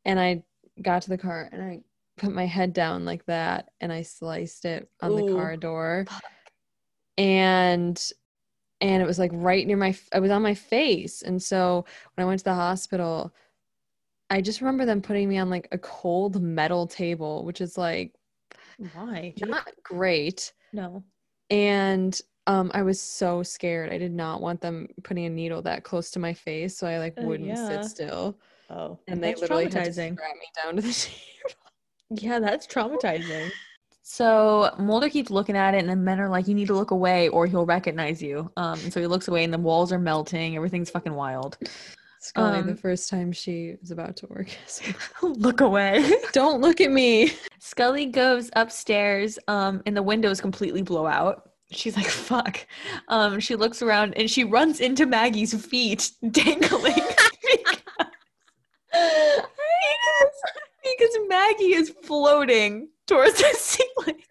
and i got to the car and i put my head down like that and i sliced it on the car door and and it was like right near my i was on my face and so when i went to the hospital i just remember them putting me on like a cold metal table which is like Why? not great No. and um i was so scared i did not want them putting a needle that close to my face so i like Oh, wouldn't yeah. sit still Oh, and they that's literally had to traumatizing. strap me down to the table Yeah, that's traumatizing. So Mulder keeps looking at it, and the men are like, "You need to look away, or he'll recognize you." Um, and so he looks away, and the walls are melting. Everything's fucking wild. scully the Um, first time she was about to orgasm look away. don't look at me Scully goes upstairs, um, and the windows completely blow out. She's like, "Fuck." Um, she looks around, and she runs into Maggie's feet, dangling. because, because Maggie is floating towards the ceiling,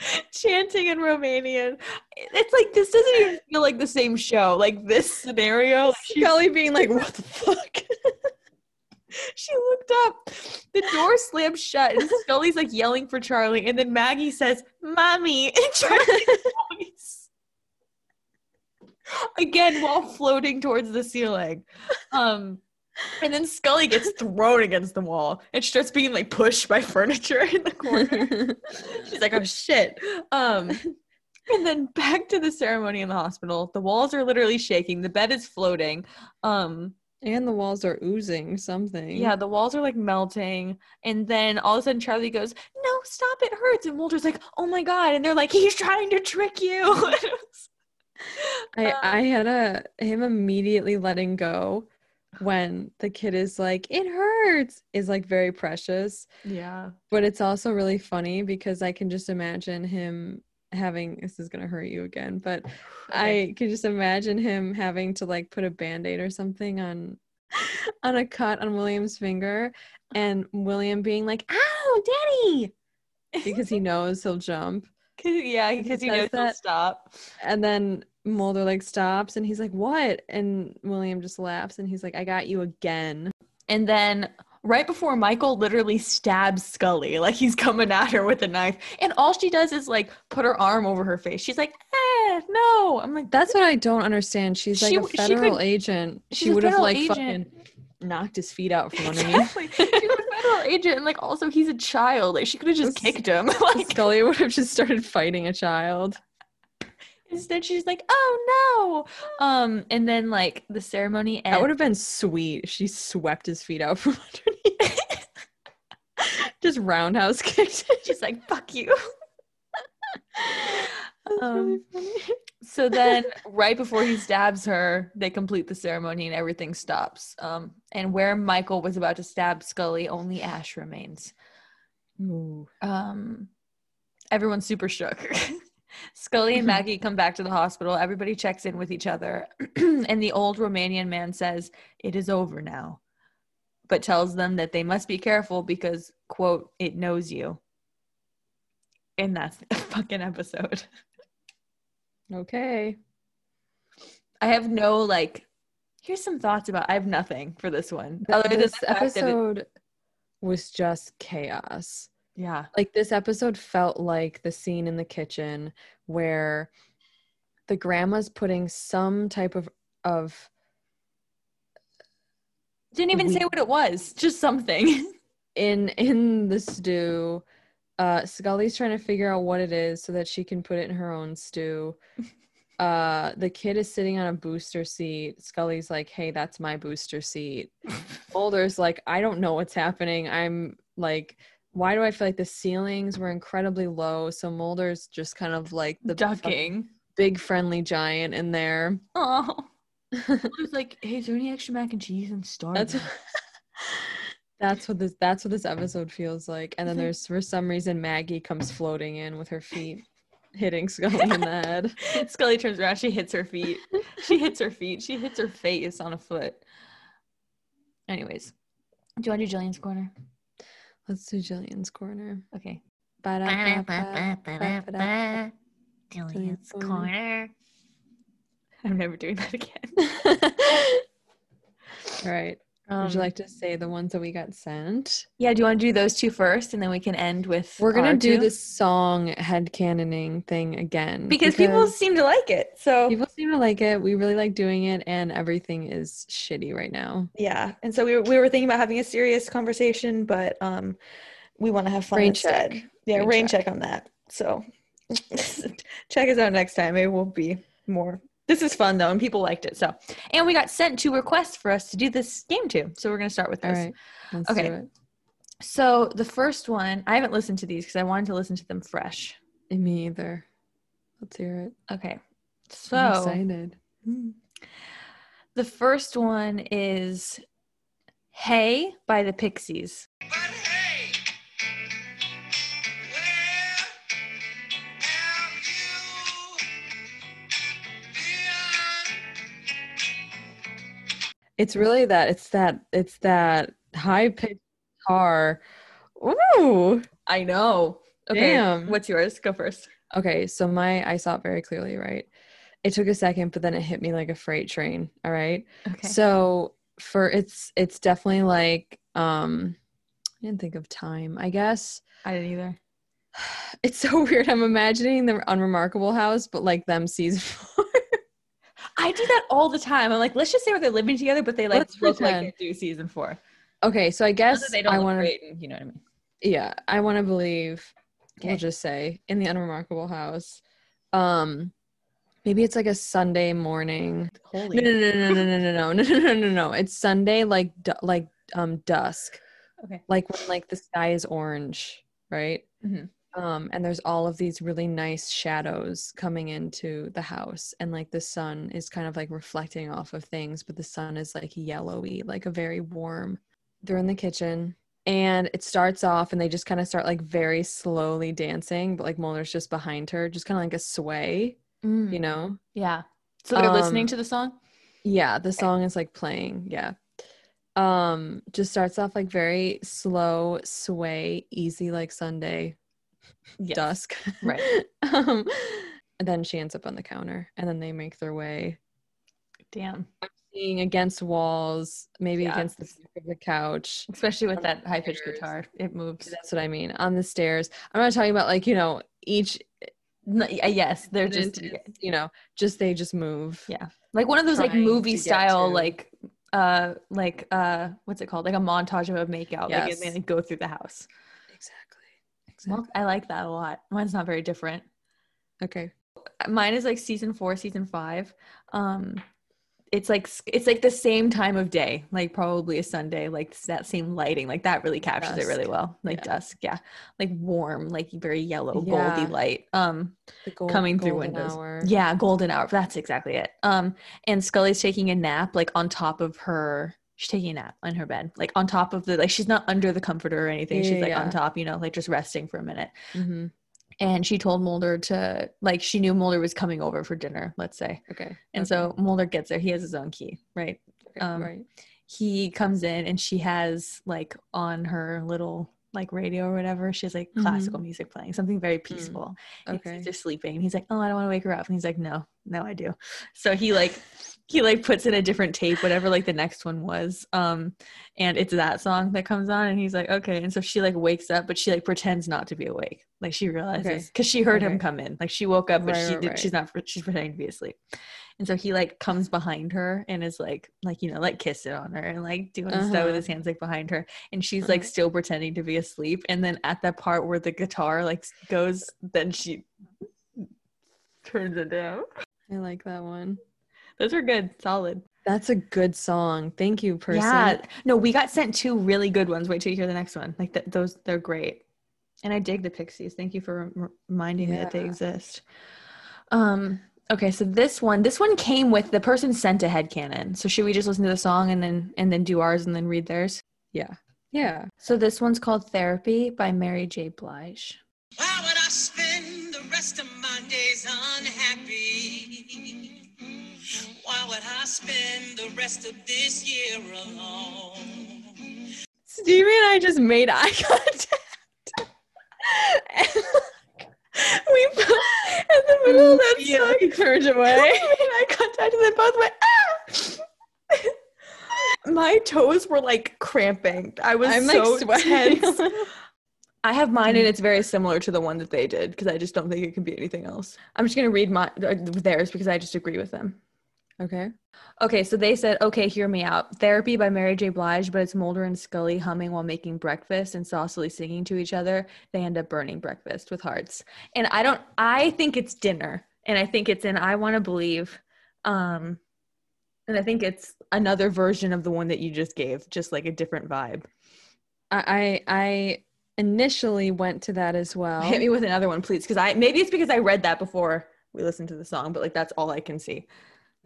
chanting in Romanian. It's like this doesn't even feel like the same show. Like this scenario, like, she, scully being like what the fuck she looked up, the door slams shut, and Scully's like yelling for Charlie, and then Maggie says, "Mommy!" in Charlie's voice. Again, while floating towards the ceiling. Um, and then Scully gets thrown against the wall and she starts being like pushed by furniture in the corner. She's like, oh shit. Um, and then back to the ceremony in the hospital. The walls are literally shaking. The bed is floating. Um, and the walls are oozing something yeah, the walls are like melting. And then all of a sudden Charlie goes, No, stop, it hurts. And Mulder's like, Oh my god. And they're like, He's trying to trick you. I, Um, I had a him immediately letting go when the kid is like it hurts is like very precious yeah. but it's also really funny because i can just imagine him having this is going to hurt you again but oh, i can just imagine him having to like put a band-aid or something on on a cut on william's finger and william being like ow daddy! Because he knows he'll jump. Yeah, because he does knows he'll stop. and then mulder like stops and he's like what? And william just laughs and he's like i got you again. And then right before Michael literally stabs Scully, like he's coming at her with a knife. And all she does is like put her arm over her face. She's like, eh, no. I'm like, That's what I don't understand. She's like She a she federal could- agent. She would have like agent. fucking knocked his feet out from underneath. exactly. She's a federal agent. And like also he's a child. Like she could have just kicked him. like Scully would have just started fighting a child. Instead she's like, oh no. Um, and then like the ceremony ends. That would have been sweet. She swept his feet out from underneath. just roundhouse kicked. She's like, fuck you. Um, really. So then, right before he stabs her, they complete the ceremony and everything stops. Um, and where Michael was about to stab Scully, only Ash remains. Ooh. Um, everyone's super shook. Scully and Maggie come back to the hospital. Everybody checks in with each other. and the old Romanian man says, It is over now, but tells them that they must be careful because, quote, it knows you. And that's the fucking episode. Okay. I have no like. Here's some thoughts about. I have nothing for this one. Th- other than this that it- episode was just chaos. Yeah, like this episode felt like the scene in the kitchen where the grandma's putting some type of of didn't even say what it was. Just something. in in the stew uh scully's trying to figure out what it is so that she can put it in her own stew uh the kid is sitting on a booster seat scully's like hey that's my booster seat Mulder's like i don't know what's happening i'm like why do i feel like the ceilings were incredibly low so Mulder's just kind of like the Ducking. big friendly giant in there Oh, It was like, hey, is there any extra mac and cheese and Starbucks? That's that's what this that's what this episode feels like. And then there's for some reason Maggie comes floating in with her feet hitting Scully in the head. Scully turns around. She hits her feet. She hits her feet. She hits her face on a foot. Anyways, do you want to do Gillian's corner? Let's do Gillian's corner. Okay. Gillian's corner. corner. I'm never doing that again. All right. Would Um, you like to say the ones that we got sent? Yeah. Do you want to do those two first, and then we can end with? We're gonna our do two? this song head canoning thing again because, people seem to like it. So people seem to like it. We really like doing it, and everything is shitty right now. yeah, and so we were, we were thinking about having a serious conversation, but um, we want to have fun Rain instead. check. Yeah, Rain rain check. check on that. So check us out next time. Maybe we'll be more. This is fun though, and people liked it. So, and we got sent two requests for us to do this game too. So we're gonna start with this. right. Let's Okay. do it. So the first one, I haven't listened to these because I wanted to listen to them fresh. Me either. Let's hear it. Okay. I'm So excited. the first one is "Hey" by the Pixies. It's really that. It's that. It's that high pitched guitar. Ooh. I know. Okay, Damn. what's yours? Go first. Okay, so my I saw it very clearly, right? It took a second, but then it hit me like a freight train. All right. Okay. So for it's it's definitely like um I didn't think of time, I guess. I didn't either. It's so weird. I'm imagining the unremarkable house, but like them season four. I do that all the time. I'm like, let's just say where they're living together, but they like Let's look like pretend. they do season four. okay, so I guess they don't I want to you know what I mean. yeah, I want to believe we'll just say in the unremarkable house. Um maybe it's like a Sunday morning. Holy. No, no, no, no, no, no, no, no, no, no, no, no. It's Sunday, like du- like um dusk, Okay. like when like the sky is orange, right? Mhm. Um, and there's all of these really nice shadows coming into the house, and like the sun is kind of like reflecting off of things, but the sun is like yellowy, like a very warm. They're in the kitchen, and it starts off, and they just kind of start like very slowly dancing, but like Mulder's just behind her, just kind of like a sway, Mm, you know? Yeah. So they're listening Um, to the song. Yeah, the song is like playing. Yeah. Um, just starts off like very slow, sway, easy like Sunday Yes. dusk. Right. um, and then she ends up on the counter and then they make their way Damn. seeing against walls, maybe Yeah. against the back of the couch. Especially with that high pitched guitar, it moves. That's what I mean. On the stairs. I'm not talking about like, you know, each No, yes, they're just you know, just they just move. Yeah. like one of those like movie style to- like uh like uh what's it called like a montage of a makeout like and Yes. they like, go through the house Exactly. Exactly. well i like that a lot mine's not very different okay. mine is like season four season five um it's like it's like the same time of day like probably a sunday like that same lighting like that really captures it really well like Yeah. dusk yeah like warm like very yellow Yeah. goldy light um gold, coming through windows. hour. Yeah, golden hour. That's exactly it. Um, and Scully's taking a nap, like on top of her. She's taking a nap on her bed, like on top of the like. She's not under the comforter or anything. Yeah, she's like yeah. on top, you know, like just resting for a minute. hmm And she told Mulder to like she knew Mulder was coming over for dinner. Let's say, Okay. and okay, so Mulder gets there. He has his own key, right? okay, um, right. He comes in and she has like on her little like radio or whatever. She has like classical music playing, something very peaceful. And Okay. He's just sleeping. And he's like, Oh, I don't want to wake her up. And he's like, No, no, I do. So he like he like puts in a different tape, whatever like the next one was. Um, and it's that song that comes on, and he's like, Okay. And so she like wakes up, but she like pretends not to be awake. Like she realizes Okay. because she heard him come in. Like she woke up, but Right, she right, did, right. she's not she's pretending to be asleep. And so he like comes behind her and is like like you know like kissing on her and like doing stuff Uh-huh. with his hands like behind her and she's like Uh-huh. still pretending to be asleep and then at that part where the guitar like goes then she turns it down I like that one. Those are good solid That's a good song. Thank you, person. yeah no we got sent two really good ones wait till you hear the next one like th- those they're great and i dig the pixies thank you for rem- reminding me that they exist um Okay, so this one, this one came with the person sent a head headcanon. So should we just listen to the song and then and then do ours and then read theirs? Yeah. Yeah. So this one's called Therapy by Mary J. Blige. Why would I spend the rest of my days unhappy? Why would I spend the rest of this year alone? Stevie and I just made eye contact. we in the middle of that song, turned away. we made eye contact and then both went ah. My toes were like cramping. I was I'm so sweating. tense. I have mine and it's very similar to the one that they did because I just don't think it can be anything else. I'm just gonna read my uh, theirs because I just agree with them. Okay. Okay, so they said, okay, hear me out. Therapy by Mary J. Blige, but it's Mulder and Scully humming while making breakfast and saucily singing to each other. They end up burning breakfast with hearts. And I don't, I think it's dinner. And I think it's in I Want to Believe. Um, and I think it's another version of the one that you just gave, just like a different vibe. I I I initially went to that as well. Hit me with another one, please. Because I, maybe it's because I read that before we listened to the song, but like that's all I can see.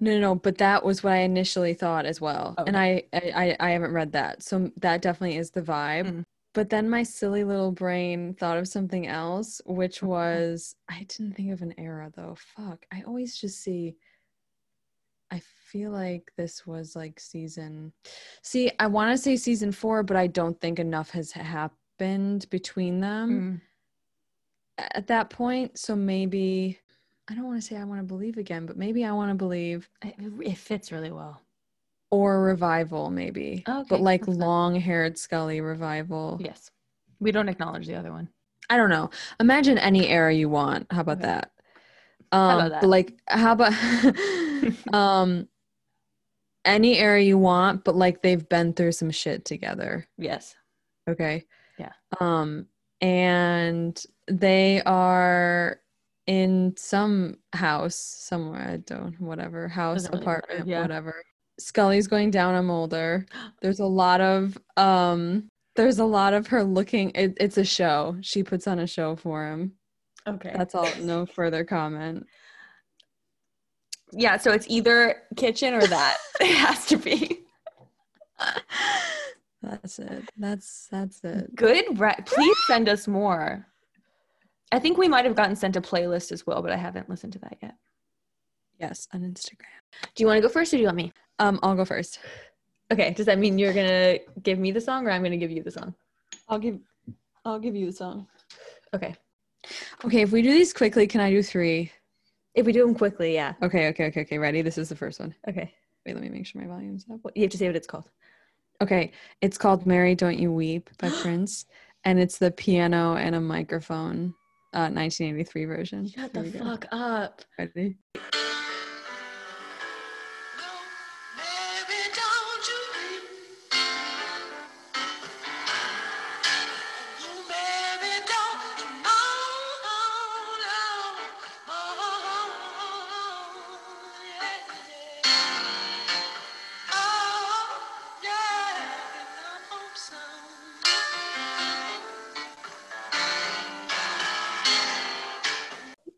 No, no, no, but that was what I initially thought as well. And Okay. I, I, I I haven't read that. So that definitely is the vibe. Mm. But then my silly little brain thought of something else, which was I didn't think of an era though. Fuck. I always just see I feel like this was like season See, I want to say season 4, but I don't think enough has happened between them Mm. at that point. So maybe I don't want to say I want to believe again, but maybe I want to believe It, it fits really well. or revival maybe Okay, but like long-haired scully revival Yes. We don't acknowledge the other one. i don't know imagine any era you want how about Okay. that um about that? but like how about um any era you want but like they've been through some shit together Yes. okay Yeah. um and they are in some house somewhere i don't whatever house really matter, apartment yeah. whatever scully's going down on mulder there's a lot of um there's a lot of her looking it, it's a show she puts on a show for him Okay. that's all no further comment yeah, so it's either kitchen or that. it has to be. that's it that's that's it Good. Re- Please send us more. I think we might have gotten sent a playlist as well, but I haven't listened to that yet. yes on instagram Do you want to go first or do you want me? um i'll go first Okay. Does that mean you're going to give me the song or I'm going to give you the song? i'll give i'll give you the song Okay. okay if we do these quickly can i do three If we do them quickly, yeah. Okay, okay, okay, okay. Ready? This is the first one. Okay. Wait, let me make sure my volume's up. You have to say what it's called. Okay, it's called "Mary Don't You Weep" by Prince, and it's the piano and a microphone, uh, 1983 version. Shut Here the go. fuck up. Ready?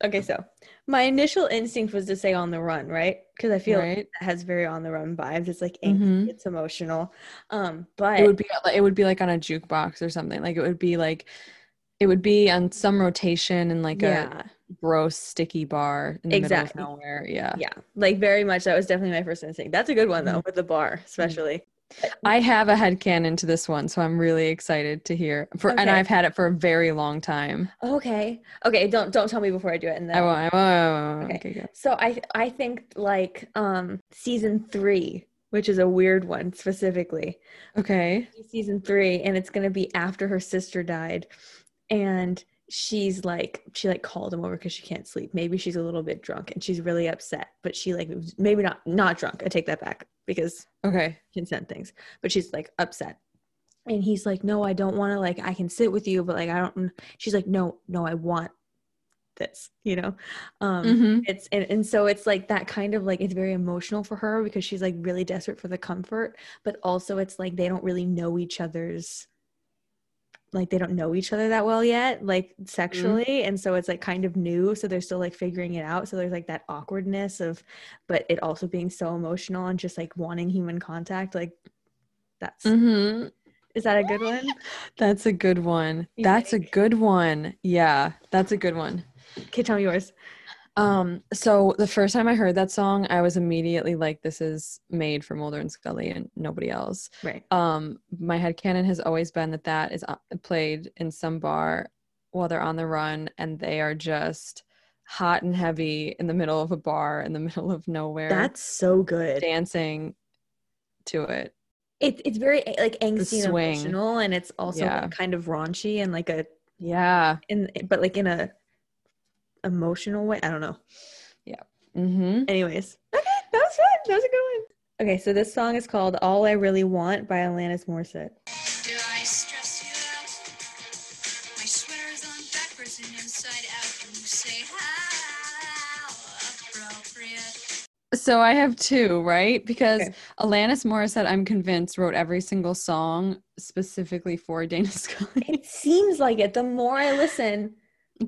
Okay, so my initial instinct was to say on the run, right? Because I feel like Right. it has very on the run vibes. It's like angsty, Mhm. it's emotional. Um, but It would be it would be like on a jukebox or something. Like it would be like it would be on some rotation in like yeah, a gross sticky bar in the Exactly. middle of nowhere. Yeah. yeah, like very much. That was definitely my first instinct. That's a good one Mm-hmm. though, with the bar, especially. I have a headcanon to this one, so I'm really excited to hear. For and I've had it for a very long time. Okay, okay. Don't don't tell me before I do it. And then I won't. I won't. I won't. Okay. Okay. So I I think like um season three, which is a weird one specifically. Okay. Season three, and it's gonna be after her sister died, and she's like she like called him over because she can't sleep. Maybe she's a little bit drunk and she's really upset, but she like maybe not not drunk. I take that back because Okay. consent things, but she's like upset. And he's like, No, I don't want to like I can sit with you, but like I don't she's like, No, no, I want this, you know? Um Mm-hmm. it's and, and so it's like that kind of like it's very emotional for her because she's like really desperate for the comfort but also it's like they don't really know each other's like they don't know each other that well yet, like sexually, and so it's like kind of new. So they're still like figuring it out. So there's like that awkwardness of, but it also being so emotional and just like wanting human contact. Like that's Mm-hmm. is that a good one? That's a good one. You That's a good one. Yeah, that's a good one. Okay, tell me yours. Um, so the first time I heard that song, I was immediately like, this is made for Mulder and Scully and nobody else. Right. Um, my headcanon has always been that that is uh, played in some bar while they're on the run and they are just hot and heavy in the middle of a bar in the middle of nowhere That's so good. dancing to it. It, it's very like angsty and emotional, and it's also Yeah. like, kind of raunchy and like a Yeah. in but like in a emotional way. I don't know. Yeah. Mm-hmm. Anyways, okay, that was fun. That was a good one. Okay, so this song is called "All I Really Want" by Alanis Morissette. Do I stress you out? My sweater's on backwards and inside out. And you say how appropriate. So I have two, right? Because Okay. Alanis Morissette, I'm convinced, wrote every single song specifically for Dana Scully. It seems like it. The more I listen,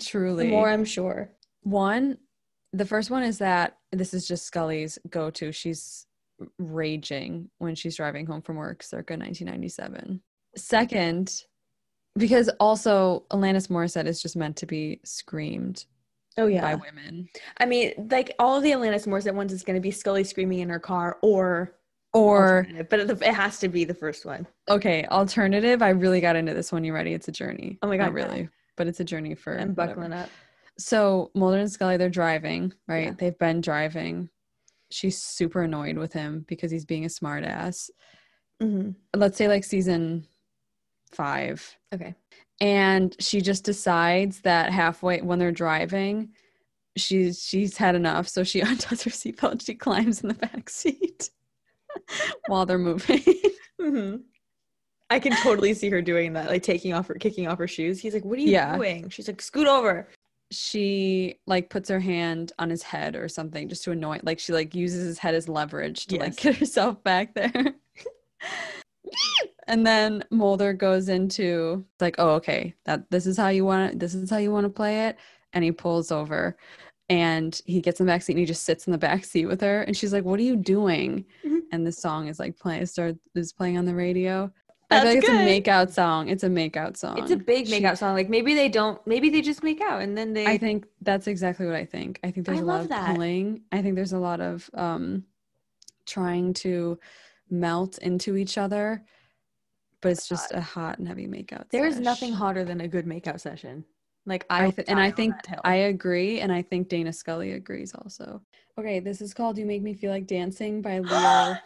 Truly. more I'm sure. One, the first one is that this is just Scully's go to. She's raging when she's driving home from work circa 1997. Second, because also Alanis Morissette is just meant to be screamed Oh yeah, by women. I mean, like all of the Alanis Morissette ones is going to be Scully screaming in her car or Or, but it it has to be the first one. okay, alternative. I really got into this one. You ready? It's a journey. Oh my Not God, really, but it's a journey for. Whatever. buckling up. So Mulder and Scully, they're driving, right? Yeah. They've been driving. She's super annoyed with him because he's being a smartass. hmm Let's say like season five. Okay. And she just decides that halfway when they're driving, she's she's had enough. So she undoes her seatbelt and she climbs in the back seat while they're moving. hmm I can totally see her doing that, like taking off her, kicking off her shoes. He's like, "What are you Yeah. doing?" She's like, "Scoot over." she like puts her hand on his head or something just to annoy like she like uses his head as leverage to like get herself back there and then mulder goes into like oh okay that this is how you want it this is how you want to play it and he pulls over and he gets in the back seat and he just sits in the back seat with her and she's like what are you doing Mhm. and the song is like playing start is playing on the radio i feel That's like it's a good. makeout song it's a makeout song It's a big She- makeout song. Like maybe they don't. Maybe they just make out and then they. I think that's exactly what I think. I think there's I a lot of that. pulling. I think there's a lot of um trying to melt into each other, but it's just a hot and heavy makeout. there is nothing hotter than a good makeout session. Like I, I th- and I think. I agree, and I think Dana Scully agrees also. Okay, this is called "You Make Me Feel Like Dancing" by Leo!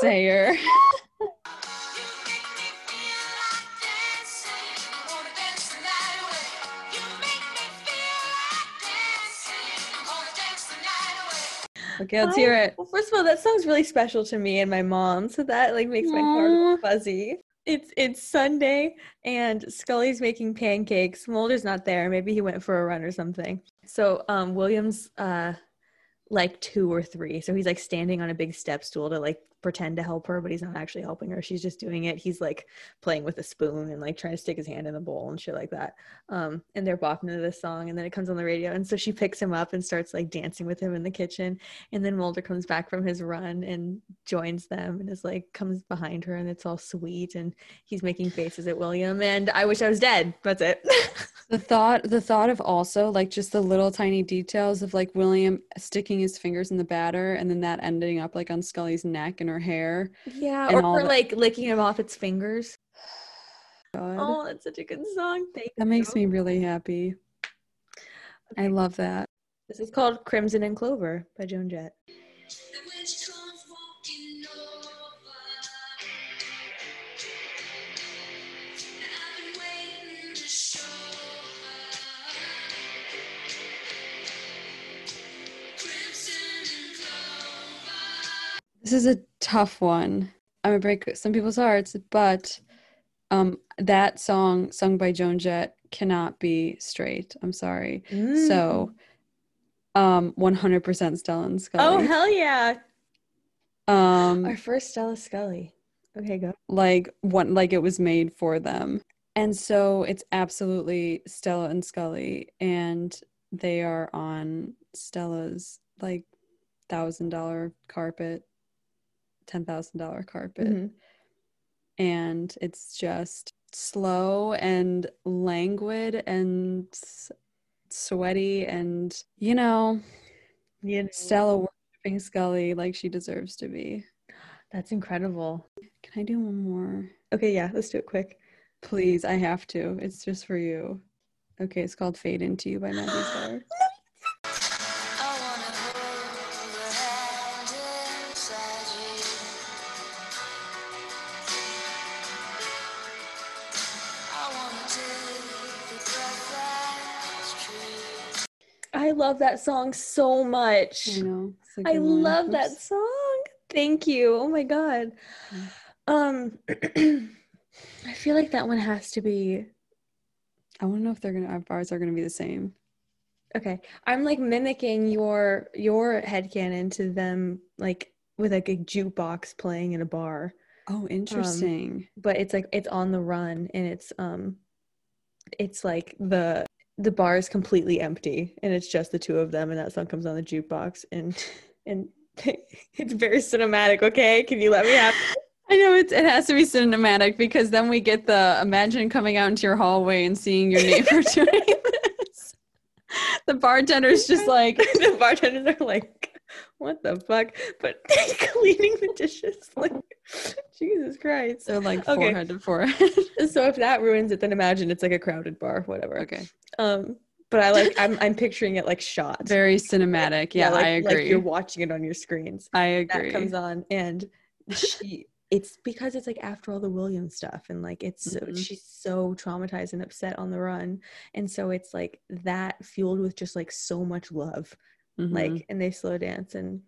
Sayer. Okay, let's hear it. Well, first of all, that song's really special to me and my mom, so that like makes my heart a little fuzzy. It's it's Sunday and Scully's making pancakes. Mulder's not there. Maybe he went for a run or something. So um William's uh like two or three. So he's like standing on a big step stool to like pretend to help her, but he's not actually helping her. She's just doing it. He's like playing with a spoon and like trying to stick his hand in the bowl and shit like that. Um, and they're bopping to this song, and then it comes on the radio, and so she picks him up and starts like dancing with him in the kitchen. And then Mulder comes back from his run and joins them and is like comes behind her and it's all sweet and he's making faces at William and I wish I was dead. That's it. The thought, the thought of also like just the little tiny details of like William sticking his fingers in the batter and then that ending up like on Scully's neck and her hair. yeah, And or the- like licking him off its fingers. Oh, God, Oh, that's such a good song. Thank that makes me really happy. I love that. This is called Crimson and Clover by Joan Jett. This is a tough one. I'm gonna break some people's hearts, but um, that song sung by Joan Jett cannot be straight. I'm sorry. So, um, 100% Stella and Scully. Oh hell yeah. um, Our first Stella Scully. Okay, go. like one, like it was made for them. and so it's absolutely Stella and Scully, and they are on Stella's like thousand dollar carpet, ten thousand dollar carpet, Mhm. and it's just slow and languid and sweaty, and you know, You know, Stella worshiping Scully like she deserves to be. that's incredible. Can I do one more? Okay, yeah, let's do it quick. Please, I have to. It's just for you. Okay, it's called Fade Into You by Mazzy Star. love that song so much. I know. I love that song. Thank you. Oh my god. Um I feel like that one has to be I want to know if they're gonna our bars are gonna be the same. okay. I'm like mimicking your your headcanon to them like with like a jukebox playing in a bar. Oh, interesting. But it's like it's on the run and it's um it's like the the bar is completely empty and it's just the two of them and that song comes on the jukebox and and it's very cinematic, okay? Can you let me have I know it's, it has to be cinematic because then we get the imagine coming out into your hallway and seeing your neighbor doing this. The bartender's just like, the bartenders are like, what the fuck? But cleaning the dishes, like, Jesus Christ. they're like Okay. forehead to forehead. So if that ruins it, then imagine it's like a crowded bar, whatever. okay, Um, but I like, I'm, I'm picturing it like shot. very cinematic. Yeah, like, I agree. Like you're watching it on your screens. I agree. That comes on, and she. It's because it's like after all the Williams stuff, and like it's so, Mhm. she's so traumatized and upset on the run, and so it's like that fueled with just like so much love. Mhm. like and they slow dance and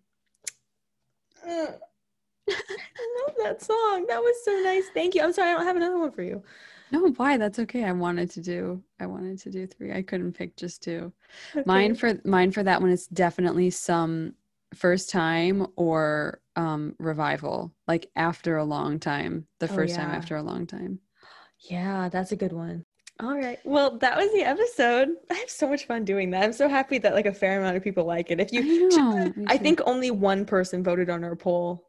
Ugh. I love that song. That was so nice. Thank you. I'm sorry I don't have another one for you. no, why? That's okay. I wanted to do. I wanted to do three. I couldn't pick just two. Mine for mine for that one is definitely some first time or um revival like after a long time the Oh, first time after a long time Yeah, that's a good one. All right. Well, that was the episode. I have so much fun doing that. I'm so happy that like a fair amount of people like it. If you I know, I think only one person voted on our poll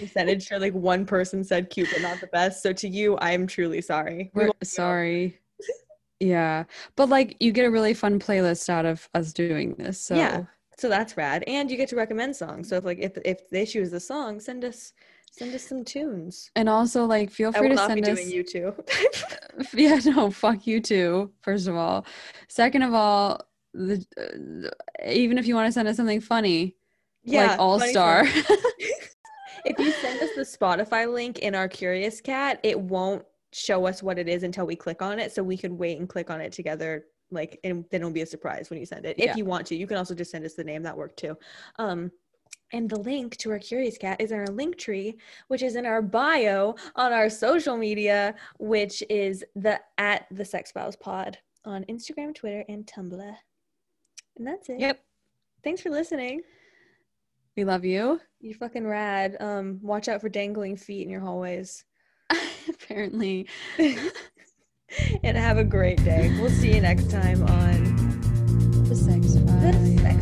percentage. Sure, like one person said cute but not the best. So to you, I'm truly sorry. We we're sorry yeah but like you get a really fun playlist out of us doing this so Yeah. So that's rad. And you get to recommend songs. So if like if if they choose the song, send us send us some tunes. and also like feel free to send us doing you two. yeah no fuck you too first of all second of all the uh, even if you want to send us something funny like all star. if you send us the Spotify link in our Curious Cat, it won't show us what it is until we click on it. So we could wait and click on it together. Like, and then it'll be a surprise when you send it. If Yeah. you want to, you can also just send us the name. That worked too. Um, and the link to our Curious Cat is in our link tree, which is in our bio on our social media, which is the at the Sex Files Pod on Instagram, Twitter, and Tumblr. And that's it. yep Thanks for listening. We love you You fucking rad. Um, watch out for dangling feet in your hallways. apparently and have a great day. We'll see you next time on the sex files